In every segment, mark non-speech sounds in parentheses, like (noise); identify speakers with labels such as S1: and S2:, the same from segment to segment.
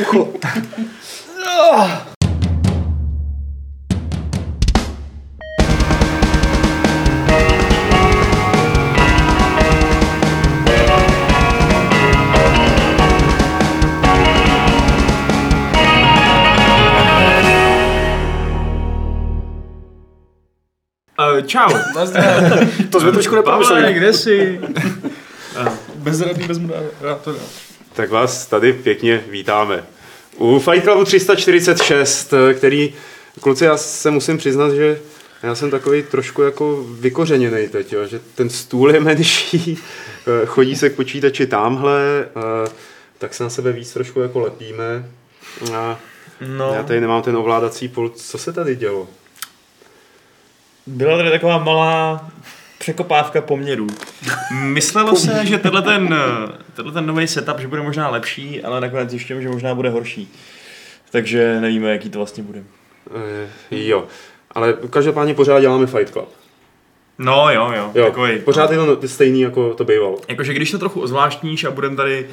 S1: Ucho.
S2: Uh, čau.
S1: To jsme trošku
S2: Pavle,
S1: nepomysleli.
S2: kde jsi?
S3: Bezradný bez moderátora.
S4: Tak vás tady pěkně vítáme. U Fight Clubu 346, který, kluci, já se musím přiznat, že já jsem takový trošku jako vykořeněný teď, jo, že ten stůl je menší, (laughs) chodí se k počítači tamhle, tak se na sebe víc trošku jako lepíme. A
S2: No,
S4: já tady nemám ten ovládací pult. Co se tady dělo?
S2: byla tady taková malá překopávka poměrů. Myslelo se, že tenhle ten, tenhle ten nový setup, že bude možná lepší, ale nakonec zjišťujeme, že možná bude horší. Takže nevíme, jaký to vlastně bude.
S4: Eh, jo, ale každopádně pořád děláme Fight Club.
S2: No jo, jo.
S4: Jo,
S2: Takový,
S4: pořád je to stejný, jako to bývalo.
S2: Jakože když to trochu ozvláštníš a budeme tady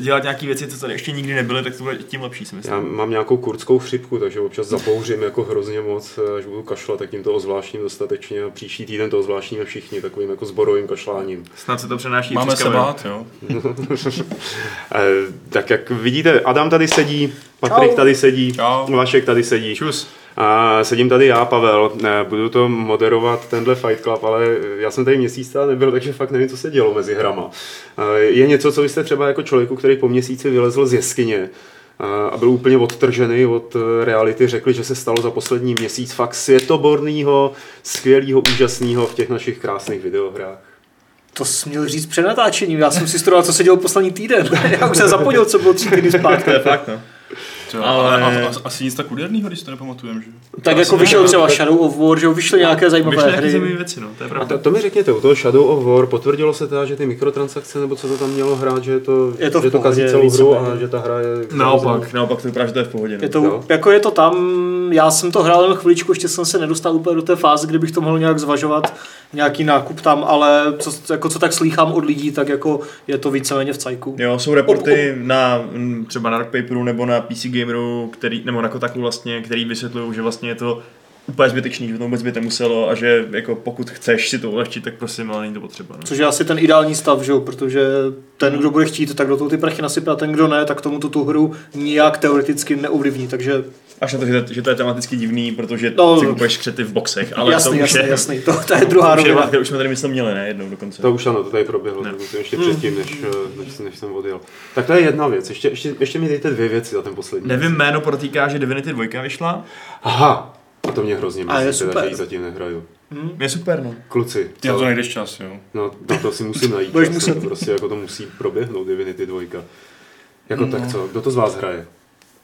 S2: dělat nějaké věci, co tady ještě nikdy nebyly, tak to bude tím lepší, si myslím.
S4: Já mám nějakou kurdskou chřipku, takže občas zabouřím jako hrozně moc, až budu kašlat, tak tím to ozvláštním dostatečně a příští týden to ozvláštníme všichni takovým jako zborovým kašláním.
S2: Snad se to přenáší
S3: Máme se bát, jo. (laughs)
S4: Eh, tak jak vidíte, Adam tady sedí, Patrik
S1: Čau.
S4: tady sedí,
S3: Čau.
S4: Vašek tady sedí.
S2: Čus.
S4: A sedím tady já, Pavel, budu to moderovat tenhle Fight Club, ale já jsem tady měsíc teda nebyl, takže fakt nevím, co se dělo mezi hrama. Je něco, co byste třeba jako člověku, který po měsíci vylezl z jeskyně a byl úplně odtržený od eh, reality, řekli, že se stalo za poslední měsíc fakt světobornýho, skvělýho, úžasného v těch našich krásných videohrách.
S1: To jsi měl říct před natáčením. Já jsem si studoval, co se dělo poslední týden. (laughs) Já už jsem zapomněl, co bylo tři týdny zpátky.
S2: To je fakt, no.
S3: Co,
S2: Ale-
S3: ale... a, a, asi nic tak úderného, když to nepamatujeme, že?
S1: Tak jako vyšel třeba Shadow of War, že vyšly nějaké zajímavé
S2: Vyšly
S1: hry.
S2: zajímavé věci, no, to je
S4: A
S2: pravda.
S4: to, to mi řekněte, u toho Shadow of War potvrdilo se teda, že ty mikrotransakce, nebo co to tam mělo hrát, že to,
S1: Je to
S4: že to kazí celou hru a že ta hra je...
S2: Naopak, naopak to vypadá, že to je v pohodě.
S1: Je
S2: No.
S1: to,
S4: Jo.
S1: jako je to tam, já jsem to hrál jen chviličku, ještě jsem se nedostal úplně do té fáze, kdy bych to mohl nějak zvažovat, nějaký nákup tam, ale co, jako co tak slýchám od lidí, tak jako je to víceméně v cajku.
S2: Jo, jsou reporty na mm, třeba na Dark Paperu nebo na PC Gameru, který, nebo na Kotaku vlastně, který vysvětlují, že vlastně je to úplně zbytečný, že to vůbec by nemuselo a že jako pokud chceš si to ulehčit, tak prosím, ale není to potřeba. No.
S1: Což je asi ten ideální stav, že jo? protože ten, kdo bude chtít, tak do toho ty prachy nasype a ten, kdo ne, tak tomu tu, tu hru nijak teoreticky neovlivní. Takže
S2: Až na to, že to, že to je tematicky divný, protože
S1: No,
S2: no, si kupuješ křety v boxech, ale
S1: jasný,
S2: to už
S1: jasný,
S2: je,
S1: jasný, to, to je druhá
S2: to už, je,
S1: rovina.
S2: to už jsme tady myslím měli, ne? Jednou dokonce.
S4: To už ano, to tady proběhlo,
S2: Ne.
S4: to ještě předtím, než, eh, než, než jsem odjel. Tak to je jedna věc, ještě, ještě, ještě mi dejte dvě věci za ten poslední.
S2: Nevím, jméno protýká, že Divinity 2 vyšla.
S4: Aha, to mě hrozně
S1: A je
S4: mrzí, teda,
S1: super.
S4: že ji zatím nehraju.
S2: Je super, no.
S4: Kluci,
S3: Ty to najdeš čas, jo.
S4: no na to si musím najít.
S1: Budeš
S4: čas,
S1: muset.
S4: to prostě jako to musí proběhnout, Divinity 2. Jako
S3: No.
S4: tak co, kdo to z vás hraje?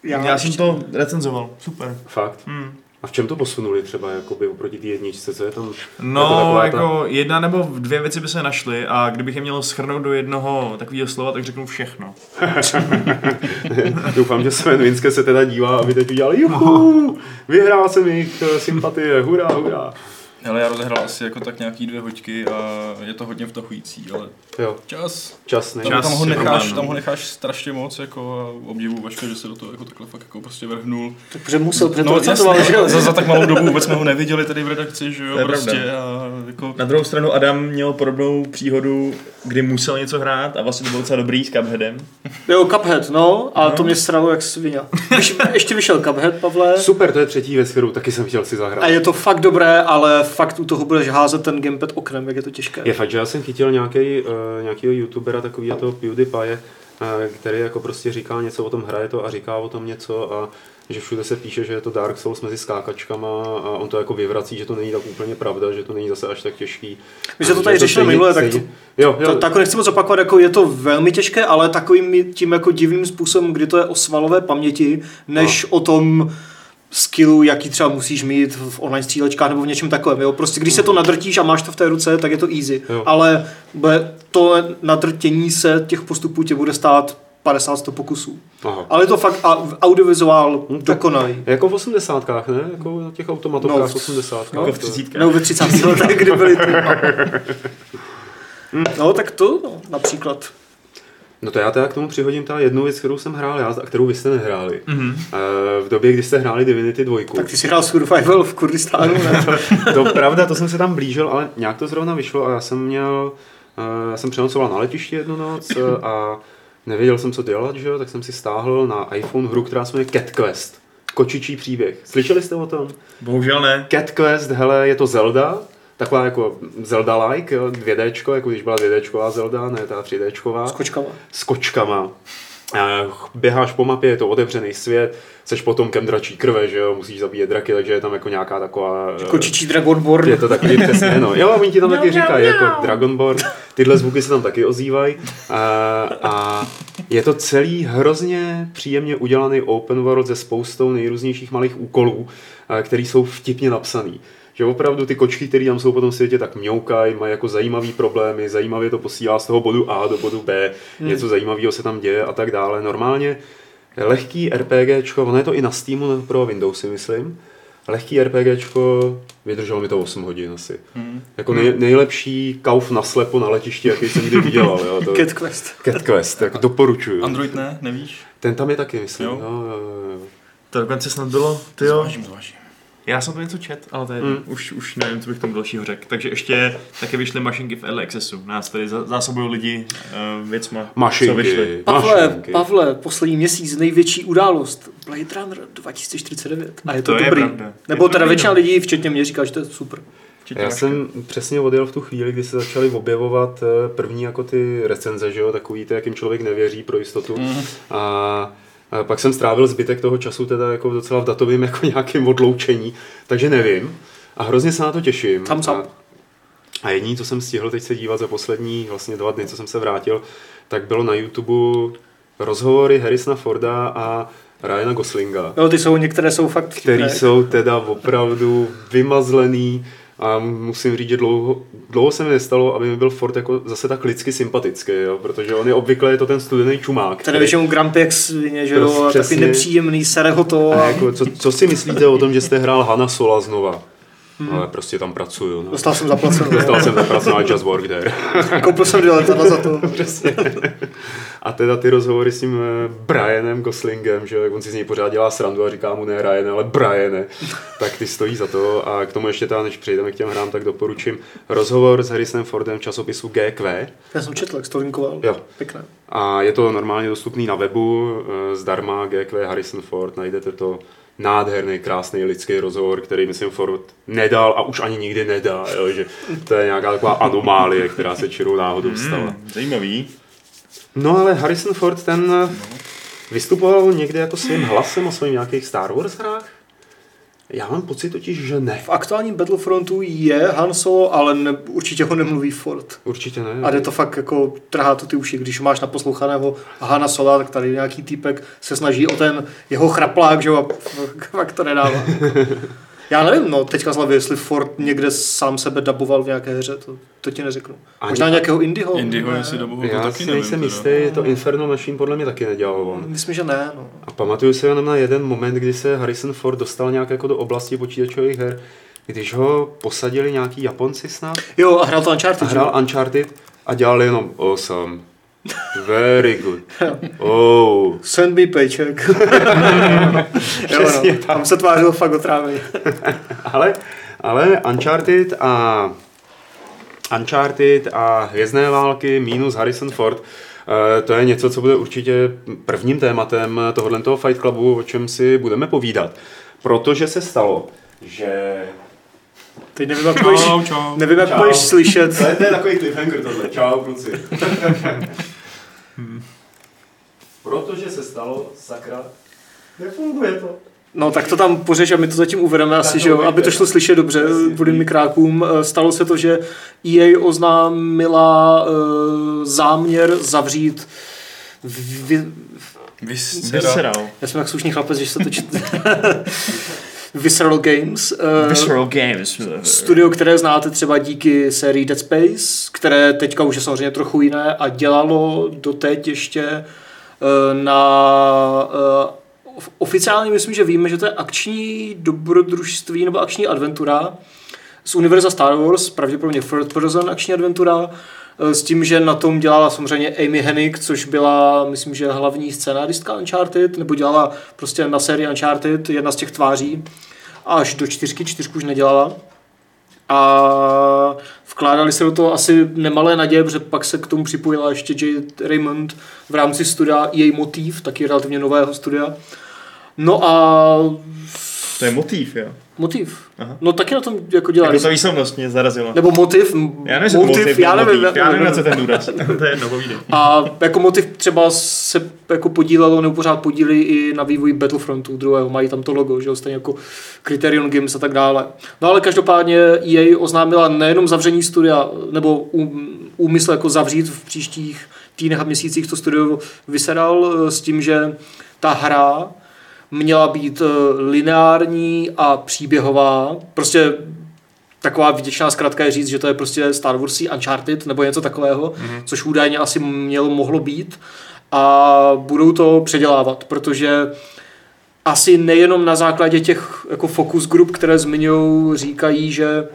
S1: Já,
S2: Já jsem to recenzoval, super.
S4: Fakt?
S2: Hmm.
S4: A v čem to posunuli třeba jakoby oproti té jedničce, co je tam?
S2: No,
S4: taková
S2: jako,
S4: ta-
S2: jako jedna nebo dvě věci by se našly a kdybych je měl schrnout do jednoho takového slova, tak řeknu všechno. (laughs)
S4: Doufám, že Sven Vinske se teda dívá, aby teď udělal juhu, vyhrál jsem jejich eh, sympatie, hurá, hurá.
S3: Ale já rozehrál asi jako tak nějaký dvě hoďky a je to hodně vtahující, ale
S4: Jo,
S3: čas.
S4: čas ne.
S3: Tam,
S2: Čas
S3: tam, ho necháš,
S2: problém,
S3: tam ho necháš strašně moc jako a obdivu Vaška, že se do toho jako takhle fakt jako prostě vrhnul.
S1: protože musel, protože to
S3: No jasně,
S1: že jo? (laughs)
S3: za, za, tak malou dobu vůbec jsme ho neviděli tady v redakci, že jo,
S2: To
S3: prostě a jako
S2: Na druhou stranu Adam měl podobnou příhodu, kdy musel něco hrát a vlastně to bylo docela dobrý s Cupheadem.
S1: Jo, Cuphead, no, a
S2: No.
S1: to mě sralo jak svině. Ještě vyšel Cuphead, Pavle.
S4: Super, to je třetí věc, kterou taky jsem chtěl si zahrát.
S1: A je to fakt dobré, ale fakt u toho budeš házet ten gamepad oknem, jak je to těžké.
S4: Je fakt, že já jsem chytil nějaký, uh, youtubera, takový toho PewDiePie, uh, který jako prostě říká něco o tom, hraje to a říká o tom něco a že všude se píše, že je to Dark Souls mezi skákačkama a on to jako vyvrací, že to není tak úplně pravda, že to není zase až tak těžký.
S1: My jsme to tady řešili minule, tak to,
S4: Jo, jo,
S1: to, tak nechci moc opakovat, jako je to velmi těžké, ale takovým tím jako divným způsobem, kdy to je o svalové paměti, než o tom skillu, jaký třeba musíš mít v online střílečkách nebo v něčem takovém. Jo? Prostě když se to nadrtíš a máš to v té ruce, tak je to easy.
S4: Jo.
S1: Ale to nadrtění se těch postupů tě bude stát 50-100 pokusů.
S4: Aha.
S1: Ale je to fakt a- audiovizuál
S4: No
S1: dokonalý.
S4: Jako v osmdesátkách, ne? Jako na těch automatovkách
S1: No,
S4: v osmdesátkách.
S2: Jako v
S4: To-
S2: třicítkách.
S1: Nebo ve 30. letech, kdy byly ty. (laughs) No tak to no, například.
S4: No to já teda k tomu přihodím ta jednu věc, kterou jsem hrál já a kterou vy jste nehráli.
S5: Mhm.
S4: Eh, V době, kdy jste hráli Divinity 2.
S1: Tak ty si hrál Survival v Kurdistánu, ne? (laughs)
S4: to pravda, to jsem se tam blížil, ale nějak to zrovna vyšlo a já jsem měl, eh, já jsem přenocoval na letišti jednu noc eh, a nevěděl jsem, co dělat, že jo, tak jsem si stáhl na iPhone hru, která se jmenuje Cat Quest. Kočičí příběh. Slyšeli jste o tom?
S5: Bohužel ne.
S4: Cat Quest, hele, je to Zelda, taková jako Zelda-like, jo, 2Dčko, jako když byla 2Dčková Zelda, ne ta 3Dčková.
S1: S kočkama.
S4: S kočkama. Eh, Běháš po mapě, je to otevřený svět, seš potomkem dračí krve, že jo, musíš zabíjet draky, takže je tam jako nějaká taková... eh,
S1: Kočičí Dragonborn.
S4: je to takový přesně, no. Jo, oni ti tam taky říkají, jako Dragonborn. Tyhle zvuky se tam taky ozývají. A, a je to celý hrozně příjemně udělaný open world se spoustou nejrůznějších malých úkolů, který jsou vtipně napsaný. Že opravdu ty kočky, které tam jsou po tom světě, tak mňoukají, mají jako zajímavý problémy, zajímavě to posílá z toho bodu A do bodu B, hmm. něco zajímavého se tam děje a tak dále. Normálně lehký RPGčko, ono je to i na Steamu pro Windowsy, myslím. Lehký RPGčko, vydrželo mi to 8 hodin asi. Hmm. Jako nej, nejlepší kauf na slepo na letišti, jaký jsem kdy viděl. Jo, to,
S1: Cat Quest.
S4: Cat Quest, jako doporučuju.
S3: Android ne, nevíš?
S4: Ten tam je taky, myslím.
S3: Jo.
S4: Jo? Jo, jo, jo.
S5: To dokonce snad bylo, ty jo.
S3: Zvážím, zvážím.
S5: Já jsem to něco čet, ale to je,
S4: Mm.
S5: už, už nevím, co bych tomu dalšího řekl. Takže ještě také vyšly mašinky v Early Accessu. Nás tady za- zásobují lidi uh, věcma, co vyšly.
S4: Mašinky,
S1: Pavle,
S4: mašinky.
S1: Pavle, poslední měsíc největší událost. Blade Runner 2049. A je to,
S5: To je
S1: dobrý.
S5: pravda. Je
S1: Nebo
S5: to
S1: teda
S5: dobrý,
S1: většina
S5: no.
S1: lidí, včetně mě, říká, že to je super.
S5: Včetně
S4: Já jsem přesně odjel v tu chvíli, kdy se začaly objevovat eh, první jako ty recenze, že jo, takový ty, jakým člověk nevěří pro jistotu. Mm. A, a pak jsem strávil zbytek toho času teda jako docela v datovém jako nějakém odloučení, takže nevím. A hrozně se na to těším.
S1: Thumbs
S4: a, a jediný, co jsem stihl teď se dívat za poslední vlastně dva dny, co jsem se vrátil, tak bylo na YouTube rozhovory Harrisona Forda a Ryana Goslinga
S1: Jo, ty jsou, některé jsou fakt
S4: který jsou teda opravdu vymazlený a musím říct, že dlouho, dlouho se mi nestalo, aby mi byl Ford jako zase tak lidsky sympatický, jo? protože on je obvykle je to ten studený čumák.
S1: Ten většinou Grumpy jak svině, že jo,
S4: Prostě přesně.
S1: nepříjemný, sere ho to.
S4: a
S1: A
S4: jako, co, co, si myslíte o tom, že jste hrál Hana Sola znova?
S1: Hmm.
S4: Ale prostě tam pracuju. No.
S1: dostal jsem zaplaceno. (laughs)
S4: Dostal jsem za pracu na Just Work There. (laughs)
S1: Koupil jsem dvě letadla za to. (laughs)
S4: Přesně. A teda ty rozhovory s tím eh, Brianem Goslingem, že on si z něj pořád dělá srandu a říká mu ne Ryan, ale Briane, tak ty stojí za to. A k tomu ještě teda, než přejdeme k těm hrám, tak doporučím rozhovor s Harrisonem Fordem v časopisu GQ.
S1: Já jsem četl, jak to linkoval.
S4: Jo.
S1: Pěkné.
S4: A je to normálně dostupný na webu, eh, zdarma GQ Harrison Ford, najdete to nádherný, krásný lidský rozhovor, který myslím Ford nedal a už ani nikdy nedá, jo, že to je nějaká taková anomálie, která se čirou náhodou stala.
S5: Hmm, zajímavý.
S4: No ale Harrison Ford ten vystupoval někde jako svým hlasem o svých nějakých Star Wars hrách? Já mám pocit totiž, že ne.
S1: V aktuálním Battlefrontu je Han Solo, ale ne, určitě ho nemluví Ford.
S4: Určitě ne.
S1: A jde to fakt jako, trhá to ty uši, když máš naposlouchaného Hana Sola, tak tady nějaký týpek se snaží o ten jeho chraplák, že jo, a (laughs) fakt to nedává. Já nevím, no, teďka z hlavy, jestli Ford někde sám sebe daboval v nějaké hře, to, to ti neřeknu.
S4: Ani-
S1: Možná nějakého Indyho?
S3: Indyho,
S1: Ne.
S3: jestli to
S4: Já
S3: taky
S4: si
S3: nevím.
S4: nejsem
S3: teda.
S4: jistý, to Inferno Machine podle mě taky nedělal on.
S1: Myslím, že ne, no.
S4: A pamatuju si jenom na jeden moment, kdy se Harrison Ford dostal nějak jako do oblasti počítačových her, když ho posadili nějaký Japonci snad
S1: Jo, a hrál to
S4: a
S1: Uncharted, jo?
S4: hrál Uncharted a dělal jenom awesome. Very good. (laughs) Oh.
S1: Send me paycheck. (laughs) jo, no, tam se tvářil fakt otrávený. (laughs)
S4: Ale, ale Uncharted a Uncharted a Hvězdné války minus Harrison Ford eh, to je něco, co bude určitě prvním tématem tohohle toho Fight Clubu, o čem si budeme povídat. Protože se stalo, že...
S1: Teď nevím, jak budeš,
S3: Čau, čau.
S1: nevím, jak
S4: Čau.
S1: budeš slyšet.
S4: To je, to je takový cliffhanger tohle. Čau, kluci. (laughs) Protože se stalo, sakra, nefunguje to.
S1: No tak to tam pořeš a my to zatím uvedeme asi, že jo, aby to šlo slyšet dobře kvůli mikrákům. Eh, Stalo se to, že EA oznámila uh, záměr zavřít vy,
S3: Vysera.
S5: Visceral.
S1: já jsem jak slušný chlapec, že se to čte. (laughs) (laughs) Visceral Games. eh,
S5: Visceral Games.
S1: Studio, které znáte třeba díky sérii Dead Space, které teďka už je samozřejmě trochu jiné a dělalo doteď ještě eh, na eh, oficiálně myslím, že víme, že to je akční dobrodružství nebo akční adventura, z univerza Star Wars, pravděpodobně third person akční adventura, s tím, že na tom dělala samozřejmě Amy Hennig, což byla, myslím, že hlavní scénáristka Uncharted, nebo dělala prostě na sérii Uncharted, jedna z těch tváří, až do čtyřky, čtyřku už nedělala. A vkládali se do toho asi nemalé naděje, protože pak se k tomu připojila ještě J. Raymond v rámci studia EA Motiv, taky relativně nového studia. No a
S5: To je motiv, jo.
S1: Motiv.
S5: Aha.
S1: No taky na tom jako dělali.
S5: Jako ta výslovnost mě zarazila.
S1: Nebo motiv.
S5: Já nevím, motiv, motiv,
S1: já nevím.
S5: motiv. Já nevím, na co ten důraz. (laughs) to je jedno, povídej.
S1: A jako motiv třeba se jako podílelo, nebo pořád podílí i na vývoji Battlefrontu druhého, mají tam to logo, že jo, stejně jako Criterion Games a tak dále. No ale každopádně EA oznámila nejenom zavření studia, nebo úmysl jako zavřít v příštích týdnech a měsících to studio vysedal eh, s tím, že ta hra měla být eh, lineární a příběhová. Prostě taková vděčná zkratka je říct, že to je prostě Star Warsy Uncharted nebo něco takového, mm-hmm. což údajně asi mělo mohlo být. A budou to předělávat, protože asi nejenom na základě těch jako focus group, které zmiňují, říkají, že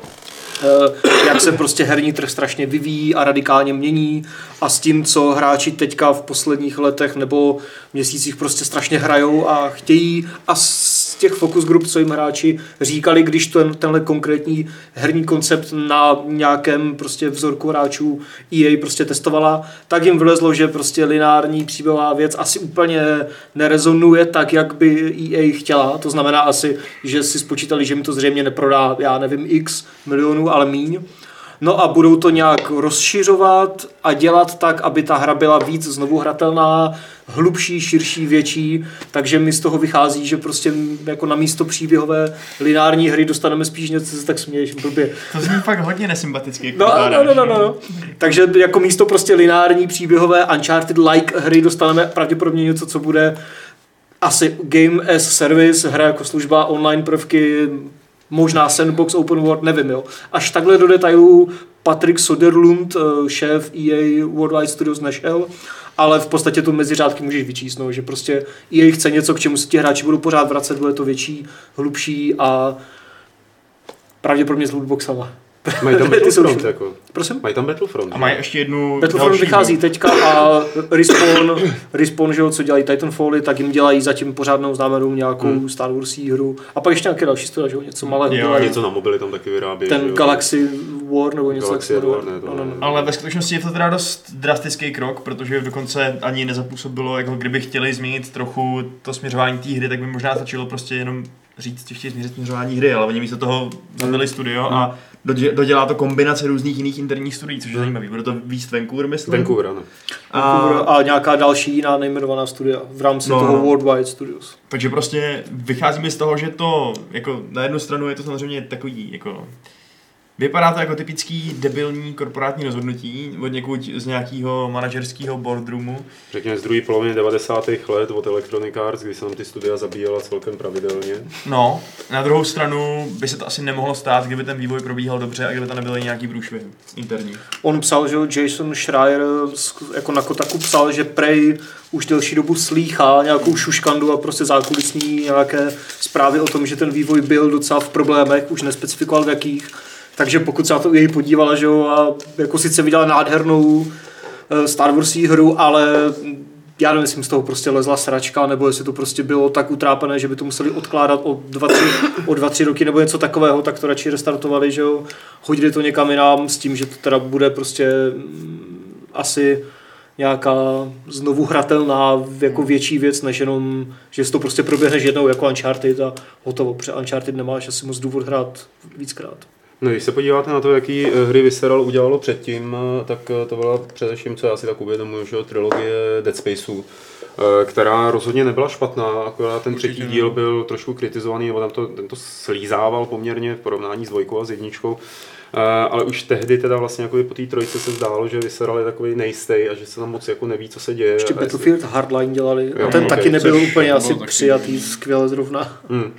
S1: jak se prostě herní trh strašně vyvíjí a radikálně mění a s tím, co hráči teďka v posledních letech nebo měsících prostě strašně hrajou a chtějí a z těch focus group, co jim hráči říkali, když ten, tenhle konkrétní herní koncept na nějakém prostě vzorku hráčů EA prostě testovala, tak jim vylezlo, že prostě lineární příběhová věc asi úplně nerezonuje tak, jak by EA chtěla. To znamená asi, že si spočítali, že mi to zřejmě neprodá, já nevím, x milionů, ale míň. No a budou to nějak rozšiřovat a dělat tak, aby ta hra byla víc znovu hratelná, hlubší, širší, větší, takže mi z toho vychází, že prostě jako na místo příběhové lineární hry dostaneme spíš něco, co se tak směješ blbě.
S5: To zní fakt hodně nesympaticky.
S1: No, no, no, no, no, no. Takže jako místo prostě lineární příběhové Uncharted-like hry dostaneme pravděpodobně něco, co bude asi game as service, hra jako služba, online prvky, možná sandbox, open world, nevím, jo. Až takhle do detailů Patrick Soderlund, eh, šéf EA Worldwide Studios nešel, ale v podstatě to mezi řádky můžeš vyčíst, no, že prostě EA chce něco, k čemu se ti hráči budou pořád vracet, bude to větší, hlubší a pravděpodobně s lootboxama.
S4: Mají tam (laughs) Battlefront, jako.
S1: Prosím?
S4: Mají tam Battlefront.
S5: A mají ještě jednu
S1: Battlefront
S5: další,
S1: vychází
S5: no.
S1: teďka a Respawn, Respawn že jo, co dělají Titanfally, tak jim dělají zatím pořádnou známenou nějakou hmm. Star Wars hru. A pak ještě nějaké další studia, že jo, něco malého
S5: Jo,
S1: dělají.
S4: Něco na mobily tam taky vyrábí.
S1: Ten
S4: že jo.
S1: Galaxy War nebo něco
S4: Galaxy War,
S1: jmenuje.
S4: ne, to
S1: No, no,
S4: ne.
S1: no.
S5: Ale ve skutečnosti je to teda dost drastický krok, protože dokonce ani nezapůsobilo, jako kdyby chtěli změnit trochu to směřování té hry, tak by možná stačilo prostě jenom říct, že chtějí změřit směřování hry, ale oni místo toho zabili studio a dodě- dodělá to kombinace různých jiných interních studií, což je zajímavý. Bude to víc Vancouver, myslím.
S4: Vancouver, ano.
S1: Vancouver a nějaká další jiná nejmenovaná studia v rámci
S5: No,
S1: toho
S5: no.
S1: Worldwide Studios.
S5: Takže prostě vycházíme z toho, že to, jako na jednu stranu je to samozřejmě takový, jako Vypadá to jako typický debilní korporátní rozhodnutí od někud z nějakého manažerského boardroomu.
S4: Řekněme z druhé poloviny 90. let od Electronic Arts, kdy se tam ty studia zabíjela celkem pravidelně.
S5: No, na druhou stranu by se to asi nemohlo stát, kdyby ten vývoj probíhal dobře a kdyby tam nebyly nějaký průšvih interní.
S1: On psal, že Jason Schreier jako na Kotaku psal, že Prey už delší dobu slýchá nějakou šuškandu a prostě zákulisní nějaké zprávy o tom, že ten vývoj byl docela v problémech, už nespecifikoval v jakých. Takže pokud se na to jej podívala, že jo, a jako sice viděla nádhernou eh, Star Wars hru, ale já nevím, jestli z toho prostě lezla sračka, nebo jestli to prostě bylo tak utrápené, že by to museli odkládat o dva, tři, o dva, tři roky nebo něco takového, tak to radši restartovali, že jo, hodili to někam jinam s tím, že to teda bude prostě mm, asi nějaká znovu hratelná jako větší věc, než jenom, že si to prostě proběhneš jednou jako Uncharted a hotovo, protože Uncharted nemáš asi moc důvod hrát víckrát.
S4: No, když se podíváte na to, jaký eh, hry Visceral udělalo předtím, eh, tak eh, to byla především, co já si tak uvědomuji, že trilogie Dead Spaceů, eh, která rozhodně nebyla špatná, akorát ten třetí díl byl trošku kritizovaný, nebo tam to, ten to slízával poměrně v porovnání s dvojkou a s jedničkou. Ale už tehdy teda vlastně jako po té trojce se zdálo, že Visceral je takový nejistý a že se tam moc jako neví, co se děje.
S1: Ještě Battlefield Hardline dělali
S4: Jo,
S1: a ten
S4: ok,
S1: taky nebyl úplně asi
S3: taky-
S1: přijatý skvěle zrovna.
S4: Hmm.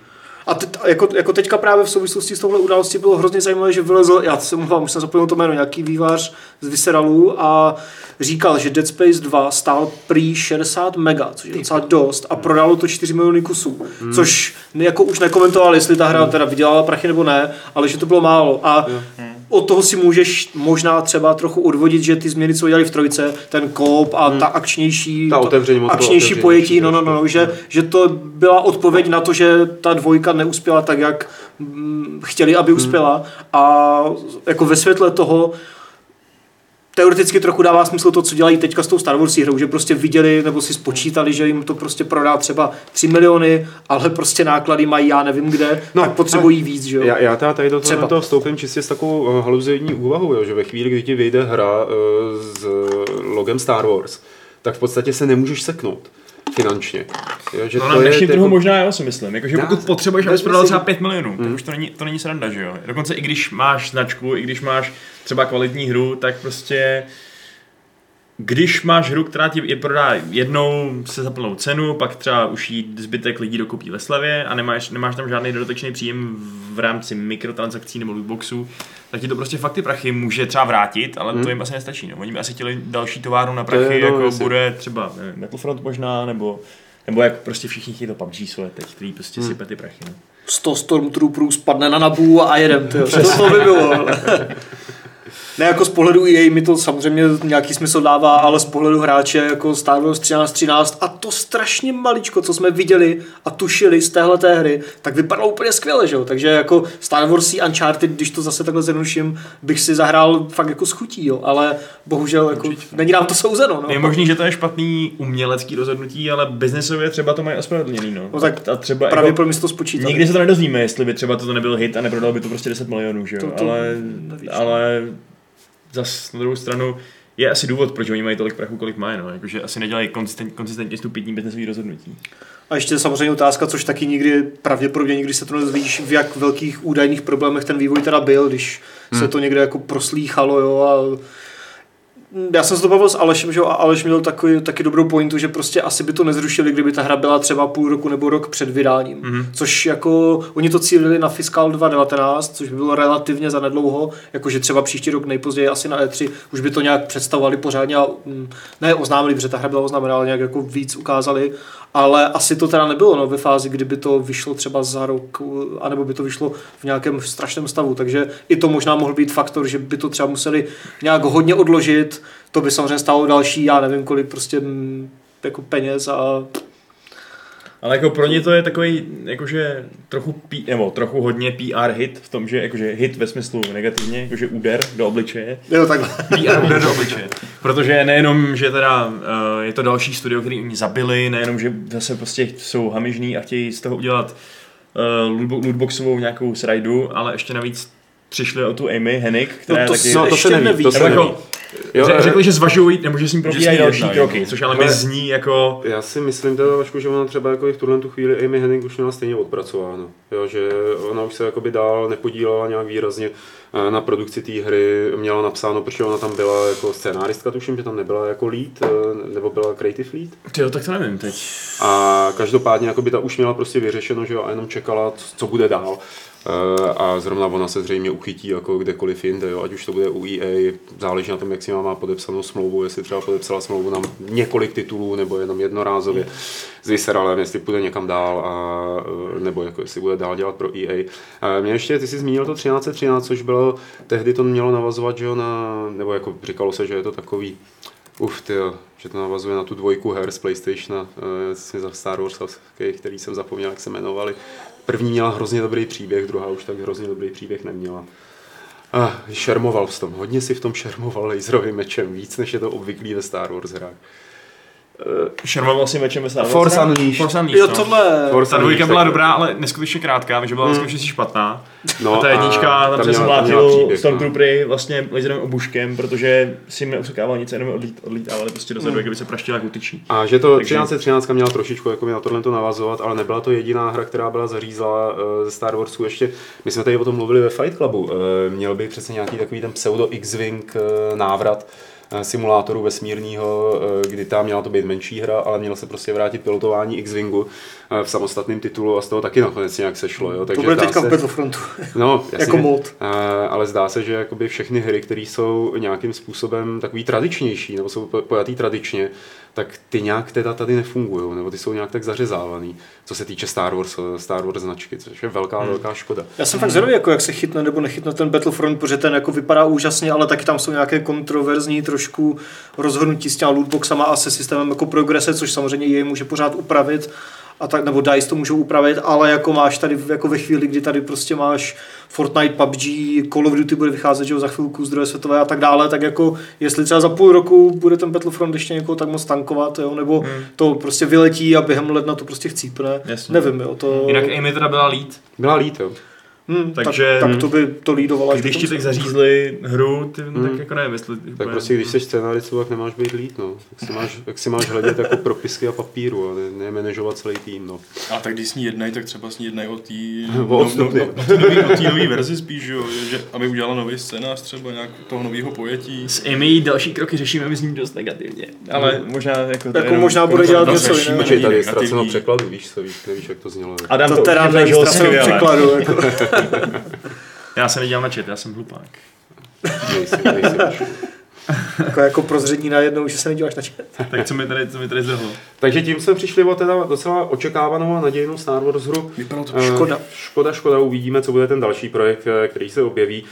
S1: A te, jako, jako, teďka právě v souvislosti s touhle událostí bylo hrozně zajímavé, že vylezl, já se mluvám, už jsem zapomněl to jméno, nějaký vývář z Visceralu a říkal, že Dead Space 2 stál prý 60 mega, což je docela dost a prodalo to 4 miliony kusů, hmm. což jako už nekomentoval, jestli ta hra teda vydělala prachy nebo ne, ale že to bylo málo. A hmm od toho si můžeš možná třeba trochu odvodit, že ty změny, co udělali v trojce, ten kop a hmm. ta akčnější,
S4: ta otevření,
S1: to, akčnější pojetí, no, no, no, no, že, že to byla odpověď na to, že ta dvojka neuspěla tak, jak mm, chtěli, aby hmm. uspěla hmm. a jako ve světle toho teoreticky trochu dává smysl to, co dělají teďka s tou Star Wars hrou, že prostě viděli nebo si spočítali, že jim to prostě prodá třeba 3 miliony, ale prostě náklady mají já nevím kde, no, tak potřebují víc, že jo?
S4: Já, já teda tady do toho, toho vstoupím čistě s takovou eh, haluzivní úvahou, jo, že ve chvíli, kdy ti vyjde hra uh, s logem Star Wars, tak v podstatě se nemůžeš seknout finančně.
S2: Jo, že no, to na dnešním trhu jako... možná já si myslím. Jako, že pokud potřebuješ, abys prodal třeba 5 milionů, hmm. tak už to není, to není sranda, že jo. Dokonce i když máš značku, i když máš třeba kvalitní hru, tak prostě když máš hru, která ti je prodá jednou se za plnou cenu, pak třeba už jí zbytek lidí dokupí ve slevě a nemáš, nemáš tam žádný dodatečný příjem v rámci mikrotransakcí nebo lootboxů, tak ti to prostě fakt ty prachy může třeba vrátit, ale hmm. to jim asi nestačí. No. Oni by asi chtěli další továrnu na prachy, je, no, jako jestli. bude třeba nevím, Battlefront možná, nebo, nebo jak prostě všichni chtějí to PUBG svoje teď, který prostě hmm. sype ty prachy. No.
S1: 100 Stormtrooperů spadne na nabu a jedem, to, (laughs) to by bylo. (laughs) Ne jako z pohledu EA mi to samozřejmě nějaký smysl dává, ale z pohledu hráče jako Star Wars 13, 13 a to strašně maličko, co jsme viděli a tušili z téhle té hry, tak vypadalo úplně skvěle, že jo? Takže jako Star Wars Uncharted, když to zase takhle zjednoduším, bych si zahrál fakt jako schutí, jo? ale bohužel jako není nám to souzeno. No.
S2: Je možný, že to je špatný umělecký rozhodnutí, ale biznesově třeba to mají ospravedlněný. No.
S1: no tak a třeba právě jako, pro to spočítali.
S2: Nikdy se to nedozvíme, jestli by třeba to nebyl hit a neprodal by to prostě 10 milionů, že jo? To, to ale, ale zas na druhou stranu je asi důvod, proč oni mají tolik prachu, kolik mají, no. Jakože asi nedělají konzistent, konzistentně stupidní biznesový rozhodnutí.
S1: A ještě samozřejmě otázka, což taky nikdy, pravděpodobně nikdy se to nezvíš, v jak velkých údajných problémech ten vývoj teda byl, když hmm. se to někde jako proslýchalo, jo, a já jsem se to bavil s Alešem, že a Aleš měl takový, taky dobrou pointu, že prostě asi by to nezrušili, kdyby ta hra byla třeba půl roku nebo rok před vydáním. Mm-hmm. Což jako, oni to cílili na Fiskal 2019, což by bylo relativně zanedlouho, jakože třeba příští rok nejpozději asi na E3 už by to nějak představovali pořádně a mm, ne oznámili, protože ta hra byla oznámená, ale nějak jako víc ukázali ale asi to teda nebylo no, ve fázi, kdyby to vyšlo třeba za rok, anebo by to vyšlo v nějakém strašném stavu, takže i to možná mohl být faktor, že by to třeba museli nějak hodně odložit, to by samozřejmě stálo další, já nevím kolik prostě mm, jako peněz a
S2: ale jako pro ně to je takový, jakože trochu, P, nebo trochu hodně PR hit v tom, že jakože hit ve smyslu negativně, jakože úder do obličeje.
S1: Jo, takhle.
S2: PR úder do obličeje. Protože nejenom, že teda uh, je to další studio, který oni zabili, nejenom, že zase prostě jsou hamižní a chtějí z toho udělat uh, lootboxovou nějakou srajdu, ale ještě navíc přišli o tu Amy Hennig, která
S1: no to,
S2: taky...
S1: No, to se neví. To se neví. Jako,
S2: Jo, řekli, že zvažují, nebo že s ním probíhají další jedna, kroky, což ale mi zní jako...
S4: Já si myslím teda, Vašku, že ona třeba jako i v tuhle tu chvíli Amy Henning už měla stejně odpracováno. Jo, že ona už se jakoby dál nepodílela nějak výrazně eh, na produkci té hry, měla napsáno, protože ona tam byla jako scénáristka, tuším, že tam nebyla jako lead, eh, nebo byla creative lead.
S2: Jo, tak to nevím teď.
S4: A každopádně jako by ta už měla prostě vyřešeno, že jo, a jenom čekala, co bude dál. Eh, a zrovna ona se zřejmě uchytí jako kdekoliv jinde, jo? ať už to bude u EA, záleží na tom, jak si má podepsanou smlouvu, jestli třeba podepsala smlouvu na několik titulů nebo jenom jednorázově s Visceralem, jestli půjde někam dál, a, eh, nebo jako jestli bude dál dělat pro EA. A mě ještě, ty jsi zmínil to 1313, což bylo, tehdy to mělo navazovat, že jo, na, nebo jako říkalo se, že je to takový Uf, ty že to navazuje na tu dvojku her z PlayStation, uh, za Star Wars, který jsem zapomněl, jak se jmenovali. První měla hrozně dobrý příběh, druhá už tak hrozně dobrý příběh neměla. Ah, šermoval v tom, hodně si v tom šermoval laserovým mečem, víc než je to obvyklý ve Star Wars hrách.
S2: Uh, Šermoval si mečem ve.
S1: Force Unleashed.
S2: Force Unleashed,
S1: jo, no. tohle.
S2: Force Ta dvojka byla dobrá, ale neskutečně krátká, takže byla hmm. špatná. No a ta jednička, tam se mlátil Stormtroopery no. vlastně laserovým obuškem, protože si mi neočekával nic, jenom odlít, odlítávali prostě dozadu, hmm. kdyby se praštila jak utyčí.
S4: A že to takže... 1313 měla trošičku jako na tohle to navazovat, ale nebyla to jediná hra, která byla zařízla uh, ze Star Warsu ještě. My jsme tady o tom mluvili ve Fight Clubu. Uh, měl by přece nějaký takový ten pseudo X-Wing uh, návrat eh, simulátoru vesmírného, eh, kdy tam měla to být menší hra, ale měla se prostě vrátit pilotování X-Wingu eh, v samostatném titulu a z toho taky nakonec nějak sešlo. Jo.
S1: To
S4: Takže
S1: bude
S4: zdá
S1: teďka
S4: se,
S1: v Battlefrontu.
S4: No, (laughs) jasně,
S1: Jako mod.
S4: Eh, ale zdá se, že jakoby všechny hry, které jsou nějakým způsobem takový tradičnější, nebo jsou po- pojatý tradičně, tak ty nějak teda tady nefungují, nebo ty jsou nějak tak zařezávaný, co se týče Star Wars, Star Wars značky, což je velká,
S1: Hmm.
S4: velká škoda.
S1: Já jsem fakt zvědavý, jako jak se chytne nebo nechytne ten Battlefront, protože ten jako vypadá úžasně, ale taky tam jsou nějaké kontroverzní trošku rozhodnutí s těma lootboxama a se systémem jako progrese, což samozřejmě jej může pořád upravit a tak, nebo DICE to můžou upravit, ale jako máš tady jako ve chvíli, kdy tady prostě máš Fortnite, PUBG, Call of Duty bude vycházet, že jo, za chvilku zdroje světové a tak dále, tak jako jestli třeba za půl roku bude ten Battlefront ještě někoho tak moc tankovat, jo, nebo
S2: Hmm.
S1: to prostě vyletí a během ledna to prostě chcípne,
S2: Jasně.
S1: nevím, jo, to...
S3: Jinak Amy teda byla lead.
S4: Byla lít, jo.
S1: Hmm,
S2: Takže-
S1: tak, tak, to by to lídovalo.
S2: Když ti tak zařízli hru, ty,
S4: Hmm.
S2: tak jako nevím, jestli...
S4: Tak
S2: úplně-
S4: prostě, když jsi scénárista, tak nemáš být lít, no. Tak si máš, tak si máš hledět jako propisky a papíru a ne, ne manažovat celý tým, no.
S3: A tak když s ní jednají, tak třeba s ní jednají o té (laughs)
S4: O odstupě.
S3: o té nové verzi spíš, že jo, že, aby udělala nový scénář třeba nějak toho nového pojetí.
S2: S Amy další kroky řešíme, myslím, dost negativně. Ale možná jako... to
S1: Jako
S2: jenom-
S1: možná bude
S3: to
S1: dělat něco jiného.
S4: Tady ztraceno překladu, víš co, víš, nevíš, jak to znělo.
S2: Adam
S1: To
S2: to
S1: teda ztracenou překladu. (laughs)
S2: Já se nedívám na chat, já jsem hlupák.
S4: Nejsi, nejsi.
S1: jako, jako prozřední najednou, že se nedíváš na chat.
S2: Tak co mi tady, co mi tady zdrhlo?
S4: Takže tím jsme přišli o teda docela očekávanou a nadějnou Star Wars hru.
S3: Vypadalo to
S4: Eh,
S1: škoda.
S4: Škoda, škoda, uvidíme, co bude ten další projekt, eh, který se objeví,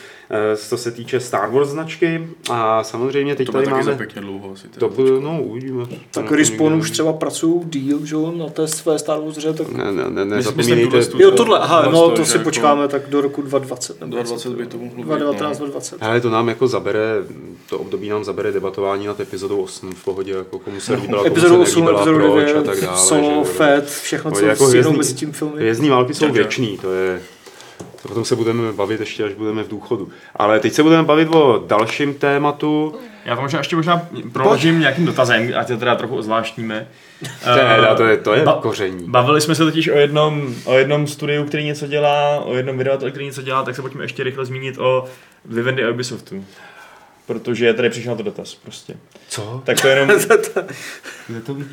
S4: co se týče Star Wars značky. A samozřejmě teď
S3: To
S4: tady
S3: za
S4: máme...
S3: pěkně dlouho asi.
S4: To bude, no, uvidíme.
S1: Tak
S4: To
S1: Respawn už třeba pracují díl, že jo, na té své Star Wars hře, tak...
S4: Ne, ne, ne, nezapomínejte.
S3: tu-
S1: Jo, tohle, aha, no,
S3: to,
S1: to si
S3: jako-
S1: počkáme tak do roku 2020. nebo
S3: 2020 by to mohlo být,
S1: 2019,
S3: no.
S1: 2020.
S4: Hele, to nám jako zabere, to období nám zabere debatování nad epizodou 8 v pohodě, jako komu se líbila, komu
S1: Epizodu
S4: se
S1: 8,
S4: nelíbila,
S1: epizodu
S4: proč
S1: 9,
S4: a tak dále.
S1: Solo. Fed, všechno, co
S4: jako
S1: jako sjedou
S4: hvězdný-
S1: mezi tím filmy.
S4: Hvězdní války jsou věčný, to je... To potom se budeme bavit ještě, až budeme v důchodu. Ale teď se budeme bavit o dalším tématu.
S2: Já to možná ještě možná proložím nějakým dotazem, ať to teda trochu ozvláštníme.
S4: Teda, to je, to je
S2: Ba-
S4: koření.
S2: Bavili jsme se totiž o jednom, o jednom studiu, který něco dělá, o jednom vydavateli, který něco dělá, tak se pojďme ještě rychle zmínit o Vivendi a Ubisoftu. Protože tady přišel na to dotaz prostě.
S4: Co?
S2: Tak to jenom... (laughs)
S4: Kde to vidíš?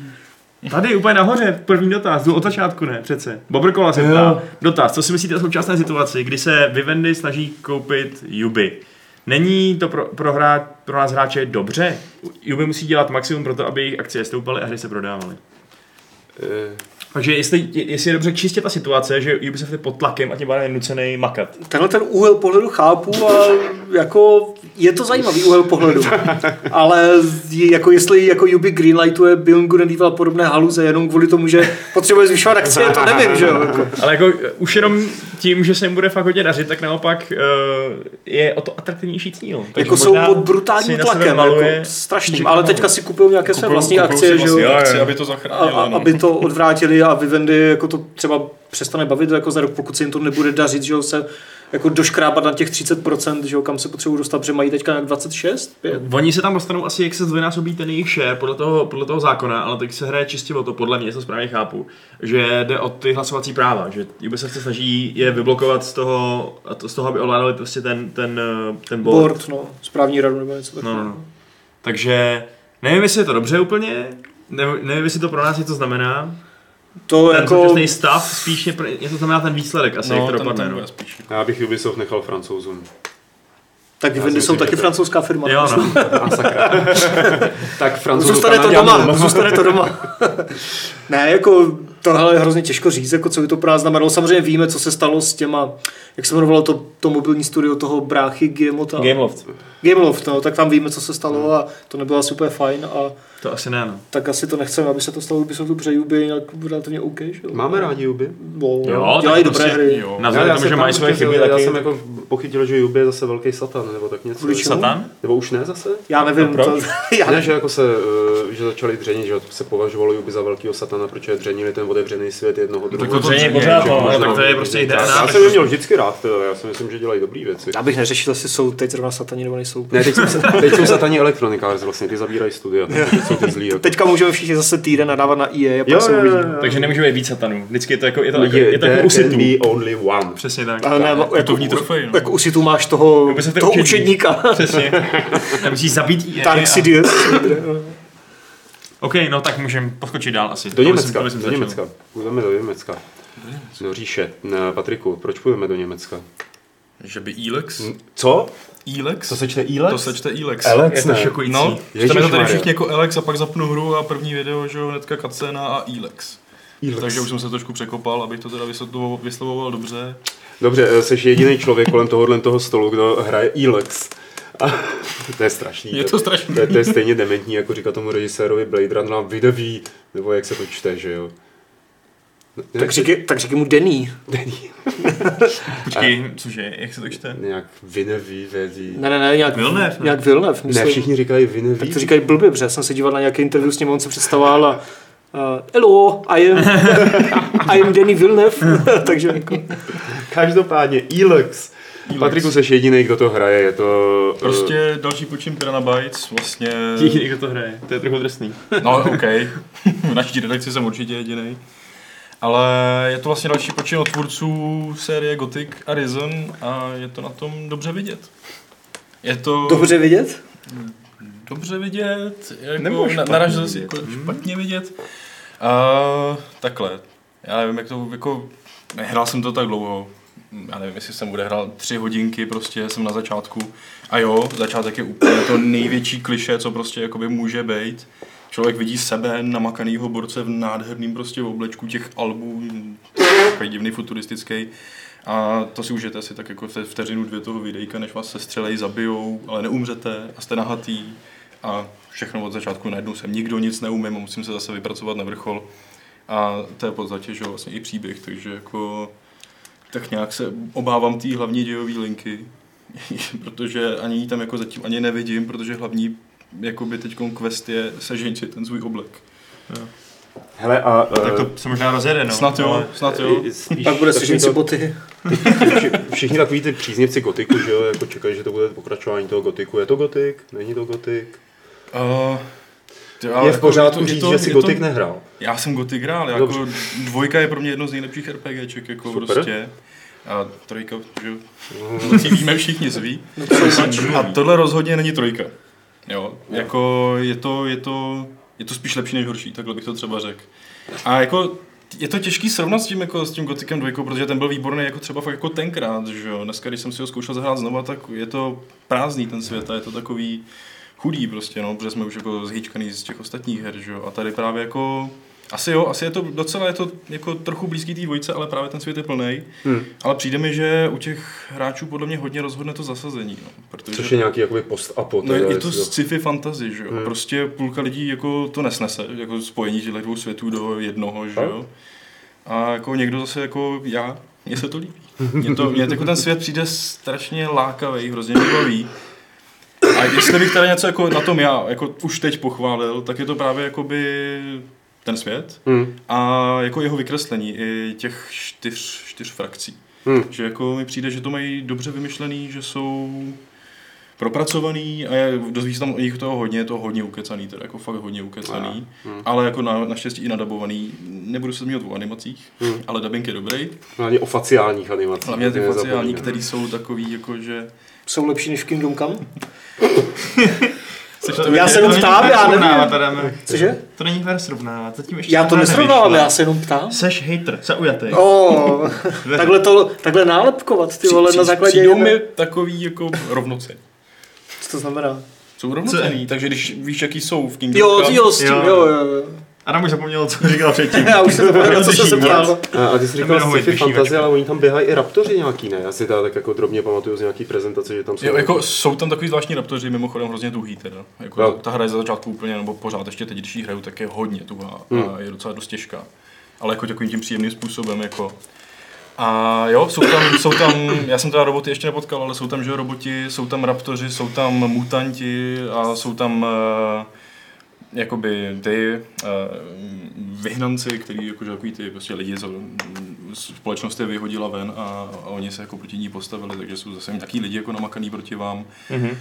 S2: Tady úplně nahoře, první dotaz, jdu od začátku ne, přece. Bobrkola se ptá, dotaz, co si myslíte o současné situaci, kdy se Vivendi snaží koupit Yubi? Není to pro, pro, hra, pro nás hráče dobře? Yubi musí dělat maximum pro to, aby jejich akcie stoupaly a hry se prodávaly.
S4: Eh,
S2: Takže jestli, jestli je dobře čistě ta situace, že Ubisoft je pod tlakem a tím pádem je nucený makat.
S1: Tenhle ten úhel pohledu chápu a jako je to zajímavý úhel pohledu. (laughs) Ale jako jestli jako Ubi Greenlightuje Beyond Good and Evil a podobné haluze jenom kvůli tomu, že potřebuje zvyšovat akcie, to nevím, že jo. Jako.
S2: Ale jako eh, už jenom tím, že se jim bude fakt hodně dařit, tak naopak uh, je o to atraktivnější cíl. Takže
S1: Jako jsou pod brutálním tlakem,
S2: maluje
S1: jako strašným, ale teďka si kupují nějaké své vlastní
S3: kupujou
S1: akcie, že jo.
S3: akcie, aby to
S1: a,
S3: no.
S1: aby to odvrátili a Vivendi jako to třeba přestane bavit jako za rok, pokud se jim to nebude dařit, že se jako doškrábat na těch 30%, že jo, kam se potřebují dostat, protože mají teďka nějak 26, 5.
S2: Oni se tam dostanou asi, jak se zdvojnásobí ten jejich share podle toho, podle toho zákona, ale teď se hraje čistě o to, podle mě, to správně chápu, že jde o ty hlasovací práva, že Ubisoft se snaží je vyblokovat z toho, a to, z toho aby ovládali prostě ten, ten, ten board.
S1: Board, no, správní radu nebo něco
S2: No,
S1: takového.
S2: no, no. Takže nevím, jestli je to dobře úplně, nevím, nevím jestli to pro nás něco znamená.
S1: To
S2: Ten
S1: jako,
S2: současný stav spíš je, pro- něco znamená ten výsledek asi, jak
S3: No,
S2: to
S3: ten,
S2: dopadne. no.
S3: spíš.
S4: Já bych Ubisoft nechal francouzům.
S1: tak Vivendi jsou taky
S4: to-
S1: francouzská firma.
S2: Jo, no.
S4: A (laughs) sakra. tak francouzům
S1: Zůstane to doma, zůstane to doma. ne, jako tohle je hrozně těžko říct, jako co by to pro nás znamenalo. Samozřejmě víme, co se stalo s těma, jak se jmenovalo to, to mobilní studio toho bráchy Guillemota.
S2: Gameloft.
S1: Gameloft, no, tak tam víme, co se stalo a to nebylo super fajn a
S2: To asi ne, no.
S1: tak asi to nechceme, aby se to stalo Ubisoftu, protože Ubi je nějak relativně OK, že jo?
S4: Máme rádi Ubi?
S1: No,
S2: Jo,
S1: dělají
S2: tak
S1: dobré
S2: prostě-
S1: hry.
S3: Jo.
S2: Navzdory tomu, že mají svoje
S4: prostě-
S2: chyby,
S4: já
S2: taky...
S4: jsem jako pochytil, že Ubi je zase velký satan, nebo tak něco.
S1: Kvůli čemu?
S2: Satan?
S4: Nebo už ne zase?
S1: Já nevím,
S2: No
S1: to,
S2: proč? (laughs)
S1: já
S4: Ne, že jako se, eh, že začali dřenit, že se považovalo Ubi za velkého satana, protože dřenili ten otevřený svět jednoho
S5: Tak
S4: druhého.
S5: to dření pořád,
S3: že
S5: no, tak to je prostě
S4: Já,
S5: ideál.
S4: já jsem je měl vždycky rád, já si myslím, že dělají dobré věci.
S1: Já bych neřešil, jestli jsou teď zrovna satani nebo nejsou.
S4: Ne, teď jsou, teď jsou satani Arts vlastně, ty zabírají studia, jsou ty zlí. Jako.
S1: Teďka můžeme všichni zase týden nadávat na EA a pak
S4: Jo,
S1: se
S4: jo,
S1: uvidí.
S4: jo, jo.
S5: Takže nemůže být víc satanů. Vždycky je to jako, je to, jako,
S4: Je,
S5: je to jako
S4: there
S5: u
S4: can
S5: situ.
S4: be only one.
S5: Přesně tak.
S1: Ale ne, jako,
S3: Putovní trofej, no.
S1: jako u situ máš toho,
S5: to
S1: toho
S5: učení.
S1: učedníka.
S5: Přesně. (laughs) Tam musíš zabít EA.
S1: Tank Sidious.
S5: OK, no tak můžeme poskočit dál asi.
S4: Do Německa, do. Německa. Půjdeme do Německa. Do říše. Patriku, proč půjdeme do Německa?
S3: Že by Elex?
S4: Co?
S3: Elex?
S4: To se čte Elex?
S3: To se čte Elex.
S4: Elex,
S5: Je to
S4: ne.
S5: šokující.
S3: No, čteme to tady všichni jako Elex a pak zapnu hru a první video, že jo, hnedka cutscéna a Elex.
S4: Elex.
S3: Takže už jsem se trošku překopal, abych to teda vyslovoval, vyslovoval dobře.
S4: Dobře, jsi jediný člověk kolem tohohle toho stolu, kdo hraje Elex. A, (laughs) to je strašný.
S3: Je to strašný.
S4: To, je- to je stejně dementní, jako říká tomu režisérovi Blade Runner vydaví, nebo jak se to čte, že jo.
S1: Tak říkej, tak říkej mu Denny. (laughs)
S5: Počkej, cože, jak se to čte?
S4: Nějak Vineví, vědí.
S1: Ne, ne, ne, nějak
S5: Villeneuve, ne?
S1: Nějak Villeneuve,
S4: Ne, všichni říkají Vineví.
S1: Tak to říkají blbě, protože já jsem se díval na nějaké interview s ním, on se představoval a Uh, hello, I am, (laughs) I am Danny Villeneuve, (laughs) takže jako,
S4: Každopádně Elex. Patriku, jsi jediný, kdo to hraje, je to... eh,
S3: Prostě další počin Piranha Bytes, vlastně...
S5: Jediný, kdo to hraje. To je trochu drsný.
S3: No, OK. V naší redakci jsem určitě jediný. Ale je to vlastně další počin od tvůrců série Gothic a Risen a je to na tom dobře vidět. Je to
S1: dobře vidět.
S3: dobře vidět, jako na,
S5: špatně
S3: narazil si
S5: vidět.
S3: jako špatně vidět. A takhle, já nevím, jak to, jako, nehrál jsem to tak dlouho, já nevím, jestli jsem odehrál tři hodinky, prostě jsem na začátku. A jo, začátek je úplně to největší kliše, co prostě jakoby může být. Člověk vidí sebe, namakanýho borce v nádherným prostě oblečku těch albů, takový divný futuristický. A to si užijete asi tak jako vte- vteřinu dvě toho videjka, než vás sestřelej, zabijou, ale neumřete a jste nahatý. A všechno od začátku najednou jsem nikdo nic neumím a musím se zase vypracovat na vrchol. A to je v podstatě že vlastně i příběh, takže jako tak nějak se obávám té hlavní dějové linky, (laughs) protože ani ji tam jako zatím ani nevidím, protože hlavní jakoby teď quest je sežeň si ten svůj oblek.
S4: Hele, a...
S5: Tak
S4: eh,
S5: to se možná rozjede, no.
S3: Snad jo,
S5: Ale-
S3: snad jo.
S4: spíš
S1: Pak bude
S4: to-
S1: si boty.
S4: vši- Všichni takový ty příznivci gotiku, že jo, jako čekají, že to bude pokračování toho gotiku. Je to gotik? Není to gotik?
S3: Uh,
S4: Je v pořádku říct, že si gotik nehrál.
S3: Já jsem Gothic hrál, jako
S4: Dobře.
S3: dvojka je pro mě jedno z nejlepších RPGček, jako
S4: Super.
S3: prostě. A trojka, že jo, to si víme všichni zví.
S4: No,
S3: A tohle rozhodně není trojka. Jo, jako je to, je to, je to spíš lepší než horší, takhle bych to třeba řekl. A jako je to těžký srovnat s tím, jako, s tím Gothicem 2, protože ten byl výborný jako třeba fakt jako tenkrát, že jo. Dneska, když jsem si ho zkoušel zahrát znova, tak je to prázdný ten svět a je to takový chudý prostě, no, protože jsme už jako zhýčkaný z těch ostatních her, že jo. A tady právě jako asi jo, asi je to docela je to jako trochu blízký té dvojce, ale právě ten svět je plný.
S4: Hmm.
S3: Ale přijde mi, že u těch hráčů podle mě hodně rozhodne to zasazení. No, protože
S4: Což je nějaký jakoby post-apo.
S3: No, je to sci-fi fantasy, že jo?
S4: Hmm.
S3: Prostě půlka lidí jako to nesnese, jako spojení těchto dvou světů do jednoho, že jo? A jako někdo zase jako já, mně se to líbí. Mně, to, mně jako ten svět přijde strašně lákavý, hrozně mě baví. A jestli bych tady něco jako na tom já jako už teď pochválil, tak je to právě jakoby ten svět
S4: Hmm.
S3: a jako jeho vykreslení i těch čtyř, čtyř frakcí.
S4: Hmm.
S3: Že jako mi přijde, že to mají dobře vymyšlený, že jsou propracovaný a je, dozví se tam o nich toho hodně, je to hodně ukecaný, teda jako fakt hodně ukecaný,
S4: Hmm.
S3: ale jako na, naštěstí i nadabovaný. Nebudu se zmínit o animacích,
S4: Hmm.
S3: ale dubbing je dobrý.
S4: Hlavně o faciálních animacích.
S3: Hlavně ty faciální, které jsou takový jako, že...
S1: Jsou lepší než v Kingdom Come? (laughs) Já se jenom ptám, já nevím. Cože?
S5: To není fér srovnávat, zatím ještě
S1: Já to nesrovnávám, já se jenom ptám.
S5: Seš hater, zaujatý.
S1: Oh, (laughs) takhle, to, takhle nálepkovat, ty vole,
S3: Při-
S1: na základě
S3: Přijdou
S1: jedné.
S3: mi takový jako rovnocený.
S1: Co to znamená?
S3: Jsou rovnocený, takže když víš, jaký jsou v Kingdom
S1: Jo, jo, s tím,
S5: Jo.
S1: jo, jo.
S5: Adam už zapomněl, co říkal předtím. (laughs)
S1: Já už jsem zapomněl, na co jsem se ptal.
S4: A, a ty jsi říkal sci-fi
S5: vyšívačka.
S4: fantazie, ale oni tam běhají i raptoři nějaký, ne? Já si teda tak jako drobně pamatuju z nějaký prezentace, že tam jsou...
S3: Jo, jako jsou tam takový zvláštní raptoři, mimochodem hrozně tuhý teda. Jako
S4: Jo.
S3: ta hra je za začátku úplně, nebo pořád ještě teď, když ji hraju, tak je hodně tuhá
S4: Hmm.
S3: a je docela dost těžká. Ale jako takovým tím příjemným způsobem, jako. A jo, jsou tam, jsou tam, já jsem teda roboty ještě nepotkal, ale jsou tam, že jo, roboti, jsou tam raptoři, jsou tam mutanti a jsou tam uh, jakoby ty uh, vyhnanci, který jakože takový ty prostě lidi, mm, společnost je vyhodila ven a, a oni se jako proti ní postavili, takže jsou zase taky lidi jako namakaný proti vám.
S1: Mhm.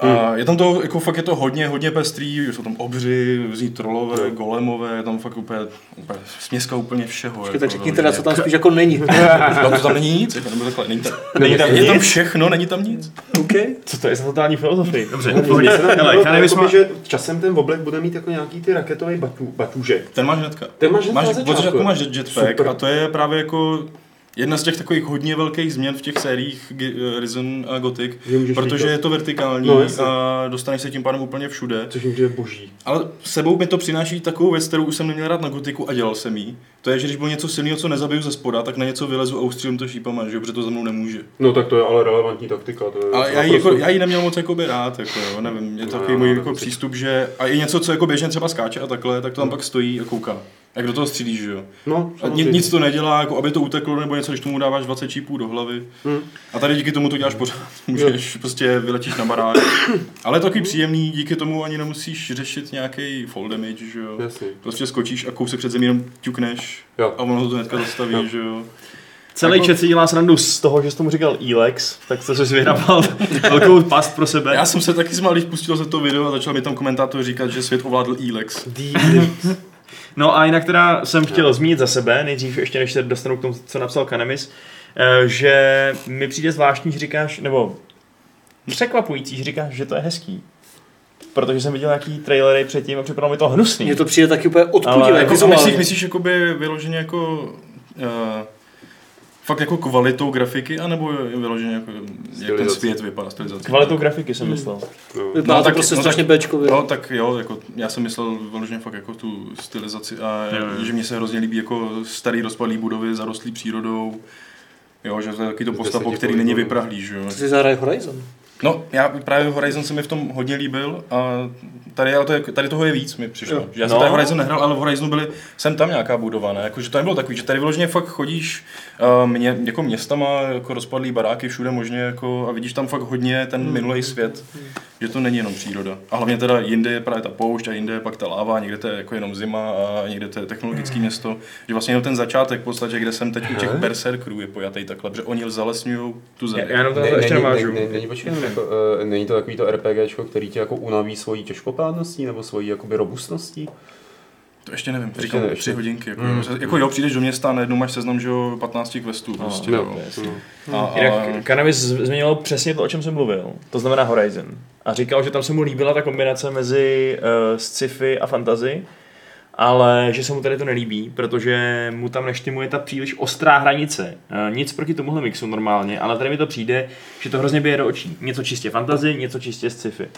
S3: A je tam to, jako fakt je to hodně, hodně pestrý, jsou tam obři, různý trolové, golemové, je tam fakt úplně, úplně směska úplně všeho.
S1: Počkej,
S3: jako,
S1: tak řekni
S3: vyloženě.
S1: teda, co tam spíš jako není. (laughs)
S3: No, to tam není nic, jako, nebo takhle, není tam,
S2: Není tam
S3: je tam všechno, není tam nic.
S1: OK.
S2: Co to je za totální filozofii? Dobře, pohodě.
S4: tam
S2: Hele,
S4: jakoby,
S2: má...
S4: že časem ten oblek bude mít jako nějaký ty raketové batů, batůžek.
S3: Ten máš hnedka.
S4: Ten máš hned
S3: máš,
S4: začátku.
S3: začátku máš jetpack
S4: Super.
S3: a to je právě jako jedna z těch takových hodně velkých změn v těch sériích Risen a Gothic, protože
S4: lítat.
S3: je to vertikální
S4: No,
S3: a dostaneš se tím pádem úplně všude.
S4: Což je boží.
S3: Ale sebou mi to přináší takovou věc, kterou už jsem neměl rád na gotiku a dělal jsem jí. To je, že když bylo něco silného, co nezabiju ze spoda, tak na něco vylezu a ustřílím to šípama, že jo, protože to za mnou nemůže.
S4: No tak to je ale relevantní taktika. To je
S3: Ale já ji, jako, já ji neměl moc jakoby rád, jako, jo, nevím, je to
S4: No,
S3: takový můj jako přístup, že a i něco, co jako běžně třeba skáče a takhle, tak to tam pak stojí a kouká. Jak do toho střílíš, že jo.
S4: No,
S3: A
S4: samozřejmě.
S3: nic to nedělá, jako aby to uteklo nebo něco, když tomu dáváš 20 čípů do hlavy.
S4: Hmm.
S3: A tady díky tomu to děláš pořád. (laughs) Můžeš, prostě vyletíš na barák. Ale je to takový příjemný, díky tomu ani nemusíš řešit nějaký fall damage, že jo.
S4: Jasně.
S3: Prostě skočíš a kousek před zemí jenom ťukneš
S4: Jo.
S3: a ono to hnedka zastaví,
S4: Jo.
S3: že jo.
S2: Celý
S3: Jako-
S2: chat si dělá srandu z toho, že jsi tomu říkal Elex, tak to jsi vyhrabal (laughs) velkou past pro sebe.
S3: Já jsem se taky smál, když pustil se to video a začal mi tam komentátor říkat, že svět ovládl Elex. (laughs)
S2: No a jinak teda jsem chtěl zmínit za sebe, nejdřív ještě než se dostanu k tomu, co napsal Kanemis, eh, že mi přijde zvláštní, že říkáš, nebo překvapující, že říkáš, že to je hezký. Protože jsem viděl nějaký trailery předtím a připadalo mi to hnusný.
S1: Mně to přijde taky úplně
S2: Ale
S1: odpudivé.
S2: jako
S3: Jako, myslíš, myslíš jakoby vyloženě jako uh, fakt jako kvalitou grafiky, anebo vyloženě jako jak ten svět vypadá, stylizace?
S2: Kvalitou grafiky jsem myslel.
S4: No.
S1: Vypadá
S3: No,
S1: to
S3: tak-
S1: prostě
S3: no,
S1: strašně Bčkově.
S3: No tak jo, jako já jsem myslel vyloženě fakt jako tu stylizaci a
S2: Jo, jo.
S3: že mně se hrozně líbí jako starý rozpadlý budovy zarostlý přírodou. Jo, že to je taky to postapo, který není vyprahlý, že jo.
S1: To si zahraje Horizon.
S3: No, já právě Horizon se mi v tom hodně líbil a tady, ale to je, tady toho je víc mi přišlo.
S1: Jo.
S3: Že já jsem
S2: No.
S3: tady Horizon nehrál, ale v Horizonu byly sem tam nějaká budova, ne? Jako, že to nebylo takový, že tady vyloženě fakt chodíš uh, mě, jako městama, jako rozpadlý baráky všude možně jako, a vidíš tam fakt hodně ten minulý svět, že to není jenom příroda. A hlavně teda jinde je právě ta poušť a jinde je pak ta láva, někde to je jako jenom zima a někde to je technologické město. Že vlastně jenom ten začátek v podstatě, kde jsem teď u těch berserkerů je pojatý takhle, protože oni zalesňují tu zemi.
S2: Já jenom to ještě
S4: není,
S2: navážu.
S4: ne, ne, není, počkej, jako, uh, není to takový to RPGčko, který tě jako unaví svojí těžkopádností nebo svojí jakoby robustností?
S3: To ještě nevím,
S4: Ještě
S3: říkám tři hodinky. Jako,
S4: Mm.
S3: jako jo, přijdeš do města a najednou máš seznam, že jo, 15 questů. Prostě,
S4: No,
S3: jo.
S4: no.
S3: A, a,
S2: Jinak Cannabis zmiňoval přesně to, o čem jsem mluvil. To znamená Horizon. A říkal, že tam se mu líbila ta kombinace mezi uh, sci-fi a fantasy, ale že se mu tady to nelíbí, protože mu tam neštimuje ta příliš ostrá hranice. Uh, nic proti tomuhle mixu normálně, ale tady mi to přijde, že to hrozně bije do očí. Něco čistě fantasy, něco čistě sci-fi.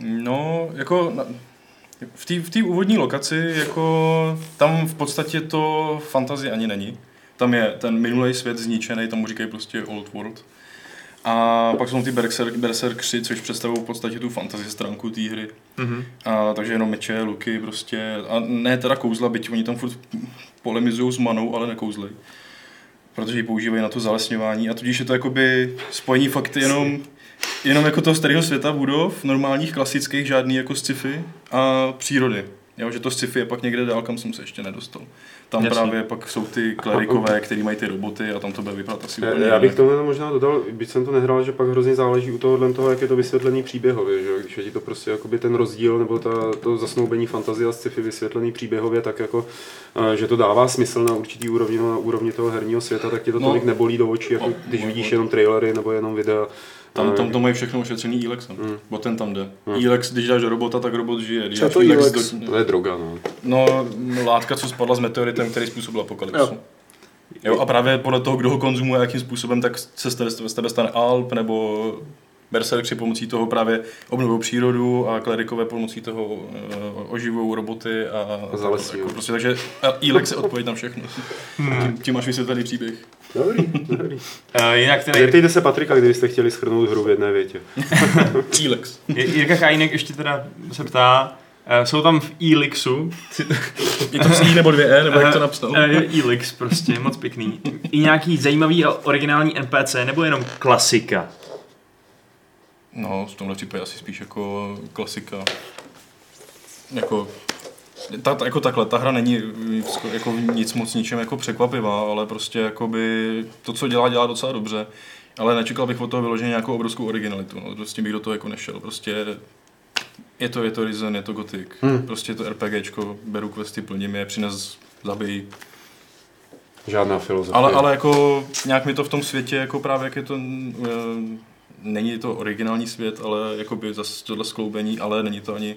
S3: No, jako v té v úvodní lokaci, jako tam v podstatě to fantazie ani není. Tam je ten minulý svět zničený, tam říkají prostě Old World. A pak jsou ty berserk, berserkři, což představují v podstatě tu fantasy stránku té hry.
S2: Mhm.
S3: A, takže jenom meče, luky prostě. A ne teda kouzla, byť oni tam furt polemizují s manou, ale nekouzlej. Protože ji používají na to zalesňování a tudíž je to jakoby spojení fakt jenom, jenom jako toho starého světa budov, normálních, klasických, žádný jako sci-fi a přírody. Jo, že to sci-fi je pak někde dál, kam jsem se ještě nedostal. Tam
S2: Jasně.
S3: právě pak jsou ty klerikové, (laughs) který mají ty roboty a tam to bude vypadat asi úplně
S4: Já bych tomu možná dodal, byť jsem to nehrál, že pak hrozně záleží u tohohle toho, jak je to vysvětlený příběhově, že když je ti to prostě jakoby ten rozdíl nebo ta, to zasnoubení fantazie a sci-fi vysvětlený příběhově, tak jako, že to dává smysl na určitý úrovni, no, na úrovni toho herního světa, tak ti to
S3: No.
S4: tolik nebolí do očí, jako
S3: No,
S4: když vidíš
S3: no.
S4: jenom trailery nebo jenom videa.
S3: Tam, tam to mají všechno ošetřený Elexem.
S4: Mm.
S3: Bo ten tam jde.
S4: Mm.
S3: Elex, když dáš do robota, tak robot žije. Když
S1: Co to
S3: Elex
S1: Elex?
S3: Do,
S4: To je droga, no.
S3: no, látka, co spadla s meteoritem, který způsobil apokalypsu.
S1: Jo.
S3: Jo. a právě podle toho, kdo ho konzumuje, jakým způsobem, tak se z tebe, z tebe stane Alp, nebo Berserkři pomocí toho právě obnovují přírodu a klerikové pomocí toho uh, oživují roboty a,
S4: A
S3: jako prostě, takže Elex je odpověď na všechno. Tím, tím máš vysvětlený příběh.
S4: Dobrý, (laughs) dobrý.
S2: Uh, jinak ten
S4: Zeptejte se Patrika, kdybyste chtěli schrnout hru v jedné větě. (laughs)
S3: Elex.
S2: Jirka Kajnek ještě teda se ptá, uh, jsou tam v Elixu, (laughs)
S3: Je to C nebo dvě E, nebo jak to napsal?
S2: Uh, Elix prostě, moc pěkný. I nějaký zajímavý a originální NPC, nebo jenom klasika?
S3: No, v tomhle případě asi spíš jako klasika. jako ta, ta, jako takhle, ta hra není jako nic moc ničem jako překvapivá, ale prostě jakoby to, co dělá, dělá docela dobře. Ale nečekal bych od toho vyloženě nějakou obrovskou originalitu, no. Prostě bych do toho jako nešel. Prostě je to, je to Risen, je to Gothic. Hmm. Prostě je to RPGčko, beru questy, plním je, přines, zabij.
S4: Žádná filozofie.
S3: Ale, ale jako nějak mi to v tom světě, jako právě jak je to, uh, není to originální svět, ale jakoby zase tohle skloubení, ale není to ani